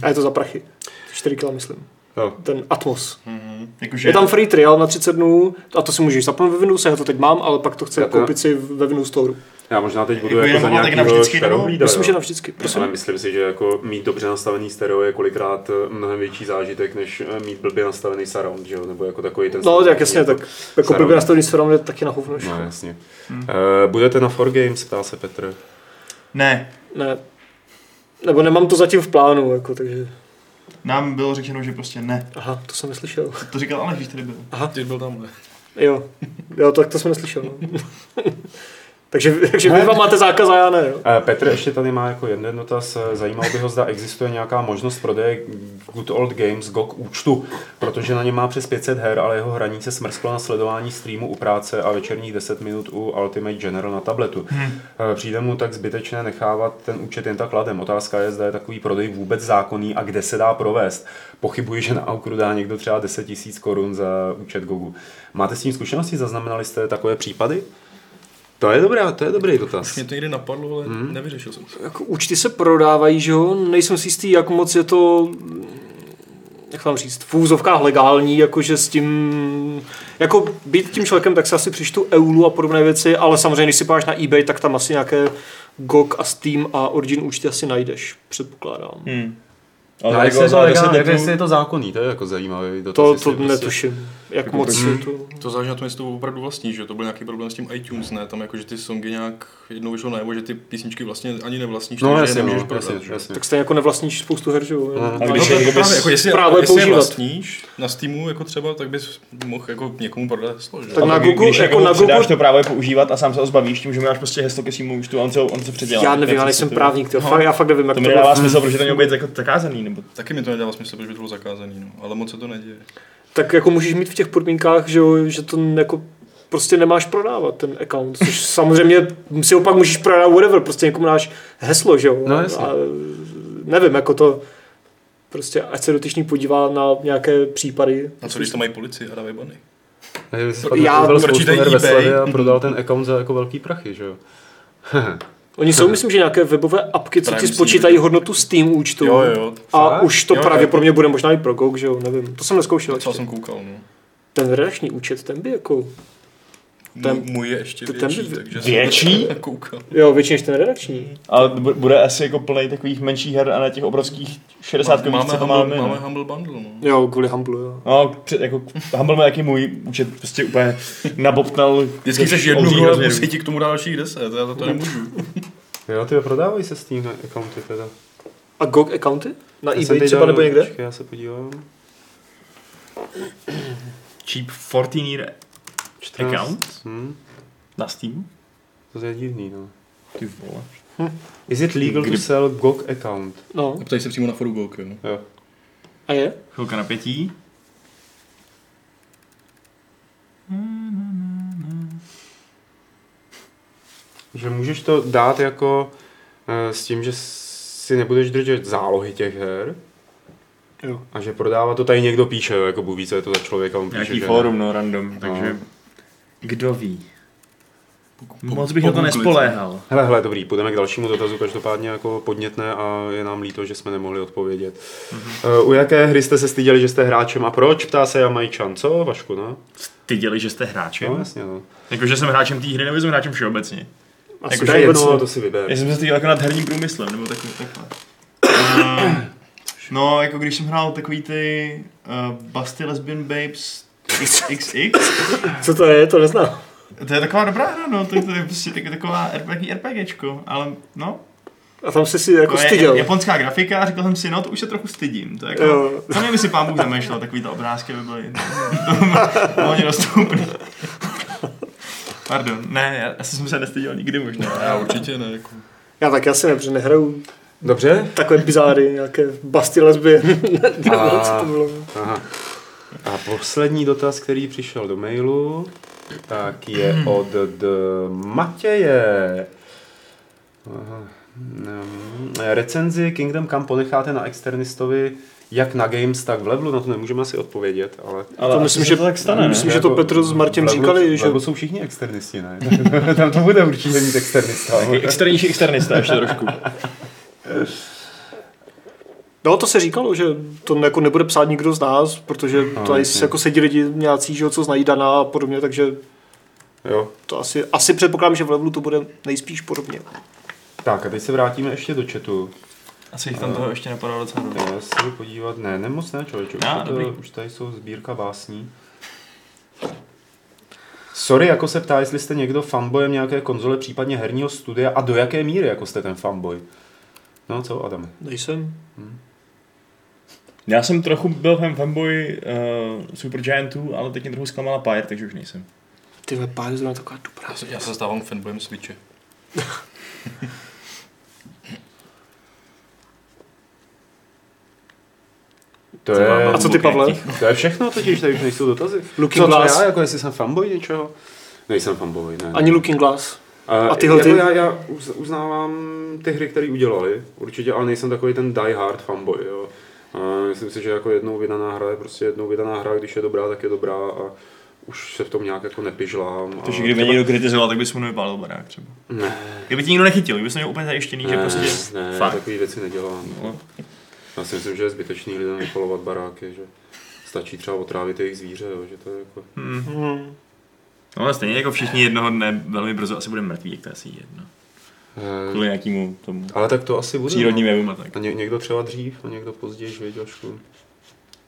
S1: a je to za prachy. 4 kg myslím.
S4: Jo.
S1: Ten Atmos.
S2: Jakože,
S1: Je tam free trial na 30 dnů a to si můžeš zapnout ve Windowse, já to teď mám, ale pak to chci
S4: Já to-
S1: koupit si ve Windows Store.
S4: Já možná teď budu
S2: Jako
S4: jako,
S2: jenom
S4: za
S2: tak
S4: nějakého
S2: navždycky,
S4: škarohlída,
S1: Myslím,
S4: jo.
S1: že navždycky. Prosím.
S4: Ale myslím si, že jako mít dobře nastavený stereo je kolikrát eh, mnohem větší zážitek, než eh, mít blbě nastavený surround, že jo? Nebo jako takový ten...
S1: No, tak jasně, tak jako blbě nastavený surround je taky na hovno.
S4: No, jasně. Hmm. Uh, budete na 4Games, ptá se Petr.
S2: ne,
S1: Ne. Nebo nemám to zatím v plánu, jako, takže...
S2: nám bylo řečeno, že prostě ne.
S1: Aha, to jsem neslyšel.
S2: To říkal Aleš, když tady byl.
S3: Ty byl tamhle.
S1: Jo, jo, tak to jsem neslyšel. No. (laughs) takže, takže vy vám máte zákaz a já ne, jo.
S4: Uh, Petr ještě tady má jako jeden dotaz. Eh, Zajímalo by ho, zda existuje nějaká možnost prodeje Good Old Games GOG účtu, protože na něm má přes 500 her, ale jeho hraní se smrsklo na sledování streamu u práce a večerních 10 minut u Ultimate General na tabletu. Hmm. Přijde mu tak zbytečné nechávat ten účet jen tak ladem. Otázka je, zda je takový prodej vůbec zákonný a kde se dá provést. Pochybuji, že na Aukru dá někdo třeba 10 000 korun za účet GOGu. Máte s tím zkušenosti? Zaznamenali jste takové případy? To je dobré, to je dobrý dotaz.
S3: Mě to někdy napadlo, ale hmm. nevyřešil jsem to.
S1: Jako účty se prodávají, že jo? Nejsem si jistý, jak moc je to jak vám říct, v úzovkách legální, jakože s tím, jako být tím člověkem, tak se asi přištu Eulu a podobné věci, ale samozřejmě, když si páš na eBay, tak tam asi nějaké GOG a Steam a Origin účty asi najdeš, předpokládám.
S2: Hmm. Ale
S4: No,
S2: jako
S4: jestli, je to
S2: za 10
S4: legální, jako
S2: litrů-
S4: jestli je to zákonný, to je jako zajímavý dotaz.
S1: To, to
S4: prostě-
S1: netuším, jak
S2: Jako
S1: moc je to...
S3: To záleží na tom, jestli to opravdu vlastní, že to byl nějaký problém s tím iTunes, ne? Tam jako, že ty songy nějak jednou vyšlo najevo, že ty písničky vlastně ani nevlastníš,
S4: No jasně,
S3: nemůžeš
S4: no,
S3: prodat,
S4: jasně, jasně.
S1: Tak stejně jako nevlastníš spoustu her, že jo?
S4: No.
S2: A
S3: No,
S2: když
S3: to,
S2: je
S3: právě,
S2: bez
S3: jako jestli,
S1: právo je
S3: jestli je
S1: používat.
S3: vlastníš na Steamu jako třeba, tak bys mohl jako někomu prodat heslo, že?
S1: Tak na Google,
S2: jako
S1: jako na Google,
S2: to právo je používat a sám se ho zbavíš tím, že máš prostě heslo ke svýmu účtu a on se, on se předělá.
S1: já nevím, já nejsem právník,
S3: No.
S1: já fakt nevím, jak
S2: To
S1: to
S2: mi
S1: bylo.
S2: nedává smysl, protože to mělo být jako zakázaný, nebo
S3: Taky mi to nedává smysl, protože by to bylo zakázaný, no. ale moc se to neděje.
S1: Tak jako můžeš mít v těch podmínkách, že, jo, že to jako prostě nemáš prodávat ten account, což (laughs) samozřejmě si opak můžeš prodávat whatever, prostě někomu dáš heslo, že jo.
S4: No, jasně.
S1: a, nevím, jako to prostě ať se dotyčný podívá na nějaké případy.
S3: A co když to mají policii a dávají bany?
S4: Jsi
S1: Já-
S4: her ve
S3: eBay.
S4: a prodal ten account za jako velký prachy, že jo? (laughs)
S1: Oni jsou, myslím, že nějaké webové apky, co
S3: Právě
S1: ti spočítají hodnotu Steam účtu.
S3: Jo, jo,
S1: A už to
S3: Jo,
S1: pravděpodobně bude možná i pro GOG, že jo, nevím. To jsem neskoušel ještě.
S3: jsem koukal, no.
S1: Ten redakční účet, ten by jako... Ten-
S3: Můj, je ještě
S1: ten- ten
S3: větší,
S1: by-
S3: takže
S2: Větší?
S3: jsem koukal.
S1: Jo, většině než ten redakční.
S2: Ale bu- bude asi jako plný takových menších her a ne těch obrovských 60
S3: máme,
S2: co to
S3: Humble,
S2: máme.
S3: máme
S2: no.
S3: Humble Bundle, no.
S1: Jo, kvůli Humble, jo.
S2: No, před, jako Humble má jaký můj účet prostě úplně nabobtnal.
S3: Vždycky chceš jednu hru, ale musí ti k tomu dalších deset, já za to nemůžu.
S4: Jo, ty prodávají se Steam accounty teda.
S1: A GOG accounty? Na
S4: Já
S1: eBay třeba nebo někde?
S4: Počkej, já se podívám.
S2: Cheap 14 year
S4: 14.
S2: account
S4: Hm,
S2: na Steam?
S4: to je divný, no.
S2: Ty vole.
S4: Is it legal
S2: Kdy-
S4: to sell GOG account?
S1: No,
S3: A ptají se přímo na foru GOG, jo.
S4: Jo.
S1: a je?
S2: Chvilka napětí.
S4: Že můžeš to dát jako eh, s tím, že si nebudeš držet zálohy těch her
S1: Jo.
S4: a že prodává to tady někdo píše, jo, jako Bůh ví, co je to za člověk a on píše,
S2: Nějaký
S4: že
S2: fórum, no, random, takže kdo ví.
S3: Po-
S2: Moc bych na to nespoléhal.
S4: Hele, hele, dobrý, půjdeme k dalšímu dotazu, každopádně jako podnětné a je nám líto, že jsme nemohli odpovědět. Mm-hmm. U jaké hry jste se styděli, že jste hráčem a proč? Ptá se Jamajčan, co, Vašku, no?
S2: Ty děli, že jste hráčem?
S4: No, jasně, no.
S2: Jako, že jsem hráčem té hry, nebo jsem hráčem všeobecně?
S1: Asi
S2: Jako,
S4: To
S2: že
S4: je jedno, to si vyber.
S2: Já jsem se styděl jako nad herním průmyslem, nebo takový, takhle. Eh, no, jako když jsem hrál takový ty uh, Busty Lesbian Babes XX,
S1: Co to je, to neznám.
S2: to je taková dobrá hra, no, to, to je prostě tak, taková RPG, RPGčko, ale no,
S1: A tam jsi si jako
S2: to je
S1: styděl.
S2: japonská grafika a řekl jsem si, no to už se trochu stydím, to je jako,
S1: Jo.
S2: to nevím, jestli pán Bůh zamýšlel, takový to obrázky by byly (laughs) volně dostupný. Pardon, ne, já, já jsem se nestyděl nikdy možná.
S3: Já určitě ne, jako.
S1: Já tak asi ne, protože nehraju
S4: Dobře?
S1: takové bizáry, nějaké basty lesby. (laughs)
S4: A-
S1: co to bylo.
S4: Aha. A poslední dotaz, který přišel do mailu, tak je od d- Matěje. Aha. Recenzi Kingdom Come ponecháte na externistovi jak na Games, tak v levelu, na to nemůžeme asi odpovědět, ale...
S2: Ale
S1: To myslím, že-
S2: to tak stane,
S1: myslím,
S2: ne?
S1: že to
S4: Jako
S1: Petr s
S4: levelu-
S1: říkali, že-
S4: levelu jsou všichni externisti, ne? (laughs) Tam to bude určitě mít externista.
S2: Taky externější externista ještě trošku. (laughs)
S1: No, to se říkalo, že to jako nebude psát nikdo z nás, protože
S4: No,
S1: tady
S4: jasně.
S1: jako sedí lidi nějací, že co znají Dana a podobně, takže
S4: Jo.
S1: to asi, asi předpokládám, že v levelu to bude nejspíš podobně.
S4: Tak a teď se vrátíme ještě do chatu.
S2: Asi jich tam toho ještě napadalo docela dobře.
S4: Já se jdu podívat, ne, nemoc ne, člověče, už,
S2: Já,
S4: to, už tady jsou sbírka básní. Sorry, jako se ptá, jestli jste někdo fanboyem nějaké konzole, případně herního studia a do jaké míry jako jste ten fanboy. No co, Adame?
S1: Nejsem.
S2: Já jsem trochu byl fan- fanboy uh, Super Giantů, ale teď mě trochu zklamala Pyre, takže už nejsem.
S1: Ty ve pár zrovna taková dobrá.
S3: Já se, já se stávám fanboyem Switche. (laughs)
S4: To
S2: Co
S4: je,
S1: A co ty, Pavle?
S4: to je všechno, totiž tady už nejsou dotazy.
S1: Looking
S4: co,
S1: Glass.
S4: já, jako jestli jsem fanboy něčeho? Nejsem fanboy, ne.
S1: Ani Looking Glass.
S4: A,
S1: A tyhle
S4: jako
S1: ty?
S4: Já, já uz- uznávám ty hry, které udělali, určitě, ale nejsem takový ten die hard fanboy, jo. Myslím si, že jako jednou vydaná hra je prostě jednou vydaná hra, když je dobrá, tak je dobrá a už se v tom nějak jako nepižlám.
S2: Takže kdyby
S4: třeba-
S2: někdo kritizoval, tak bys mu nevypálil barák třeba.
S4: Ne,
S2: Kdyby tě nikdo nechytil, kdyby měl úplně zajištěný, že
S4: ne,
S2: prostě
S4: ne,
S2: fakt.
S4: takové věci nedělám.
S2: No.
S4: Já si myslím, že je zbytečný lidem vypalovat baráky, že stačí třeba otrávit jejich zvíře, jo, že to je jako...
S2: Hmm. No ale stejně jako všichni jednoho dne velmi brzo asi budeme mrtví, jak to asi jedno.
S4: Eh,
S2: Kvůli nějakému tomu
S4: Ale tak to asi bude.
S2: přírodním
S4: no.
S2: jevům a tak.
S4: A ně, někdo třeba dřív a někdo později, že Jošku.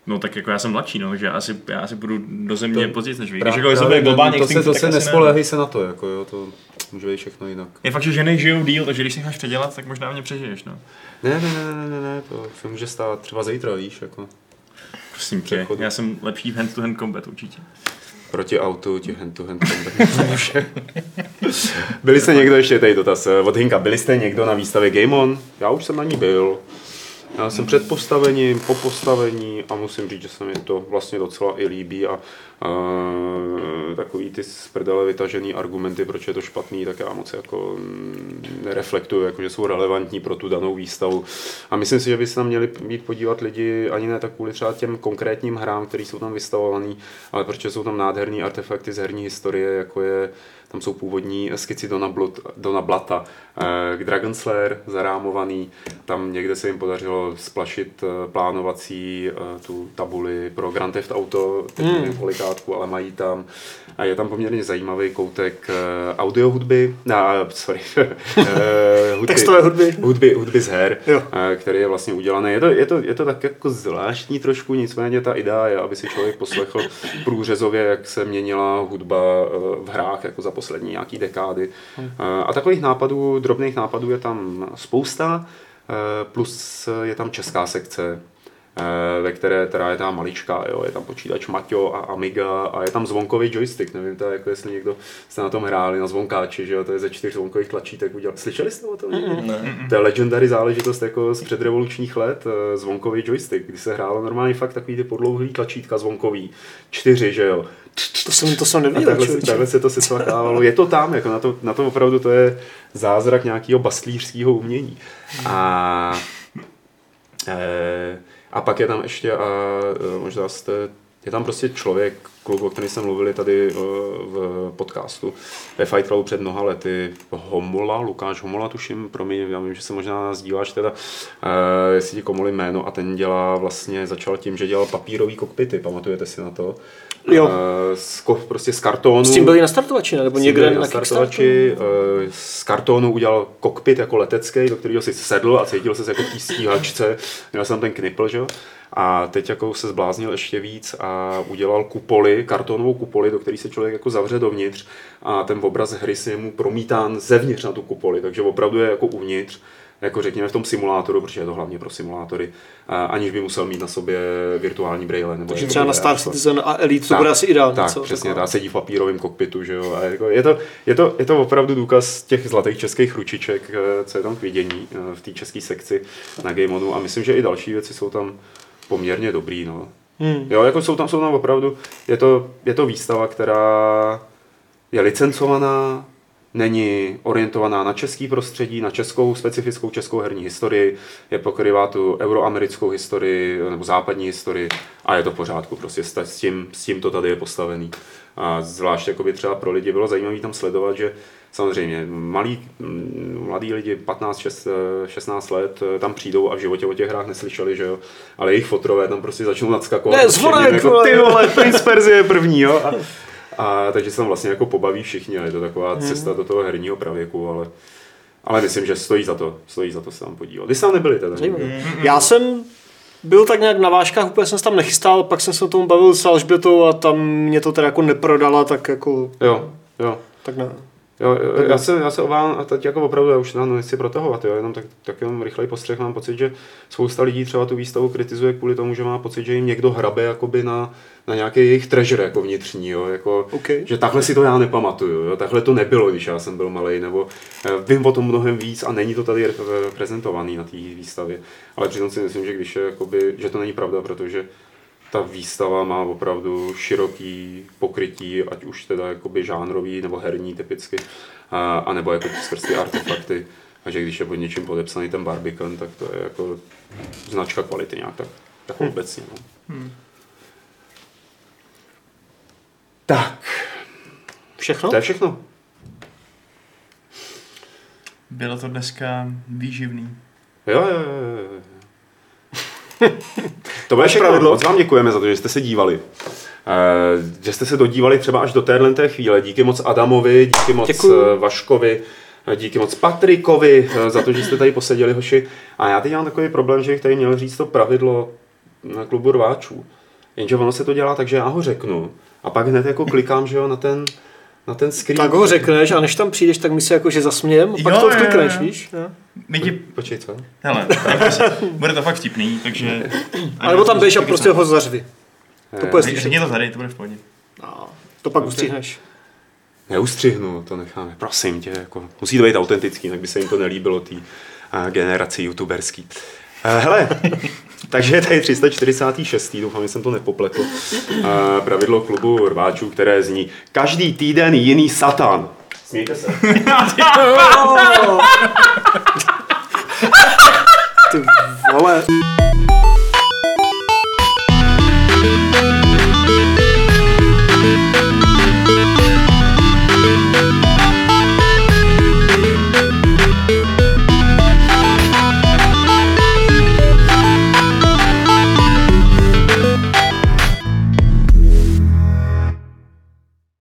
S2: No tak jako já jsem mladší, no, takže já asi, já asi budu do země
S4: To-
S2: později než vy. Když jako bude globálně
S4: to se, to se nespoléhej se na to, jako jo, to může být všechno jinak.
S2: Je fakt, že ženy žijou díl, takže když si necháš předělat, tak možná mě přežiješ, no.
S4: Ne, ne, ne, ne, ne, ne, to se může stát třeba zítra, víš, jako
S2: Prosím tě, já jsem lepší v hand-to-hand combat určitě.
S4: Proti autu, ti combat. Může. Byli jste někdo, ještě tady dotaz eh, od Hinka, byli jste někdo na výstavě Game On? Já už jsem na ní byl. Já jsem před postavením, po postavení a musím říct, že se mi to vlastně docela i líbí a uh, takový ty z prdele vytažený argumenty, proč je to špatný, tak já moc jako nereflektuju, jako že jsou relevantní pro tu danou výstavu. A myslím si, že by se tam měli být podívat lidi ani ne tak kvůli třeba těm konkrétním hrám, které jsou tam vystavované, ale protože jsou tam nádherné artefakty z herní historie, jako je tam jsou původní skici Dona, Blut, Dona Blata, eh, Dragon Slayer zarámovaný, tam někde se jim podařilo splašit eh, plánovací eh, tu tabuli pro Grand Theft Auto, teď
S1: Hmm.
S4: nevím kolikátku, ale mají tam. A je tam poměrně zajímavý koutek eh, audio hudby, no, sorry, (laughs) eh, hudby,
S1: Textové hudby.
S4: hudby, hudby z her,
S1: Jo.
S4: eh, který je vlastně udělaný. Je to, je, to, je to tak jako zvláštní trošku, nicméně ta idea je, aby si člověk poslechl průřezově, jak se měnila hudba v hrách jako za poslední nějaký dekády. Eh, A takových nápadů, drobných nápadů je tam spousta, eh, plus je tam česká sekce, ve které teda je tam malička, jo, je tam počítač Maťo a Amiga a je tam zvonkový joystick, nevím teda, jako jestli někdo jste na tom hráli na zvonkáči, že jo, to je ze čtyř zvonkových tlačítek udělat. Slyšeli jste o tom?
S3: Ne.
S4: To je legendary záležitost jako z předrevolučních let, eh, zvonkový joystick, kdy se hrálo normálně fakt takový ty podlouhlý tlačítka zvonkový, čtyři, že jo.
S1: To jsem, to jsem
S4: A
S1: nevěděl,
S4: takhle, takhle se to sesvakávalo. Je to tam, jako na, to, na tom opravdu to je zázrak nějakého bastlířského umění. A, e, a pak je tam ještě, a e, možná jste, je tam prostě člověk, kluk, o kterém jsme mluvili tady e, v podcastu ve Fight Clubu před mnoha lety, Homola, Lukáš Homola, tuším, promiň, já vím, že se možná sdíváš teda, e, jestli ti komoli jméno, a ten dělá vlastně, začal tím, že dělal papírový kokpity, pamatujete si na to?
S1: Jo.
S4: E, z, prostě z kartonu.
S1: S tím byli na startovači, ne? nebo někde na
S4: na startovači, eh, z kartonu udělal kokpit jako letecký, do kterého si sedl a cítil se jako v té stíhačce. Měl jsem ten knipl, že jo? A teď jako se zbláznil ještě víc a udělal kupoly, kartonovou kupoli, do které se člověk jako zavře dovnitř a ten obraz hry se je mu promítán zevnitř na tu kupoli, takže opravdu je jako uvnitř jako řekněme v tom simulátoru, protože je to hlavně pro simulátory, aniž by musel mít na sobě virtuální braille. Nebo
S1: Takže
S4: jako
S1: třeba na Star
S4: jako-
S1: Citizen a Elite to
S4: tak,
S1: bude asi ideální.
S4: Tak,
S1: co?
S4: přesně,
S1: Taková.
S4: dá sedí v papírovém kokpitu, že jo. A jako je, to, je, to, je to opravdu důkaz těch zlatých českých ručiček, eh, co je tam k vidění eh, v té české sekci na Game Onu. A myslím, že i další věci jsou tam poměrně dobrý, no.
S1: Hmm.
S4: Jo, jako jsou tam, jsou tam opravdu, je to, je to výstava, která je licencovaná, není orientovaná na český prostředí, na českou specifickou českou herní historii, je pokrývá tu euroamerickou historii nebo západní historii a je to v pořádku, prostě s tím, s tím to tady je postavený. A zvlášť jakoby třeba pro lidi bylo zajímavé tam sledovat, že samozřejmě malí, mm, mladí lidi 15, 6, 16 let eh, tam přijdou a v životě o těch hrách neslyšeli, že jo, ale jejich fotrové tam prostě začnou nadskakovat.
S1: Ne, zvonek,
S4: jako, ty vole, Prince Perzie je první, jo. A, (laughs) a takže se tam vlastně jako pobaví všichni a je to taková cesta do toho herního pravěku, ale, ale myslím, že stojí za to, stojí za to se tam podívat. Vy jste tam nebyli teda.
S1: Zajímavé.
S4: nikdo?
S1: Já jsem byl tak nějak na vážkách, úplně jsem se tam nechystal, pak jsem se o tom bavil s Alžbětou a tam mě to teda jako neprodala, tak jako,
S4: Jo, jo.
S1: tak ne.
S4: Jo, jo, já se, já se obávám, a teď jako opravdu, já už nám nechci protahovat, jo, jenom tak, tak jenom rychlej postřeh, mám pocit, že spousta lidí třeba tu výstavu kritizuje kvůli tomu, že má pocit, že jim někdo hrabe jakoby na, na nějaký jejich treasure jako vnitřní, jo, jako,
S1: OK.
S4: že takhle si to já nepamatuju, jo, takhle to nebylo, když já jsem byl malý, nebo eh, vím o tom mnohem víc a není to tady re- prezentovaný na té výstavě, ale přitom si myslím, že když je, jakoby, že to není pravda, protože ta výstava má opravdu široký pokrytí, ať už teda jakoby žánrový nebo herní typicky, a, a nebo jako skrz ty artefakty. A že když je pod něčím podepsaný ten Barbican, tak to je jako značka kvality nějak tak, tak obecně. No. Tak,
S1: Všechno?
S4: to je všechno.
S5: Bylo to dneska výživný.
S4: Jo, jo, jo, jo. (laughs) To bude všechno.
S1: pravidlo.
S4: Moc vám děkujeme za to, že jste se dívali. Eh, že jste se dodívali třeba až do téhle té chvíle. Díky moc Adamovi, díky moc
S1: Děkuju.
S4: eh, Vaškovi Díky moc Patrikovi eh, za to, že jste tady poseděli, hoši. A já teď mám takový problém, že bych tady měl říct to pravidlo na klubu rváčů. Jenže ono se to dělá tak, že já ho řeknu a pak hned jako klikám, že jo, na ten, na ten screen.
S1: Tak ho řekneš a než tam přijdeš, tak my se jakože zasmějem a pak
S5: Jo,
S1: to odklikneš, víš? Jo.
S5: My ti,
S4: Počkej, co?
S5: hele, prostě, bude to fakt vtipný, takže...
S1: A nebo tam běž a prostě ho zařvi. To bude
S5: Řekni
S1: slyšet.
S5: to tady, to bude v pohodě.
S1: No, To pak ustřihneš.
S4: Neustřihnu, to necháme. Prosím tě, jako, musí to být autentický, tak by se jim to nelíbilo té generaci youtuberský. Eh, hele, takže je tady 346. Doufám, že jsem to nepopletl. Pravidlo klubu rváčů, které zní každý týden jiný satan. Smějte se. (laughs)
S1: Ty vole.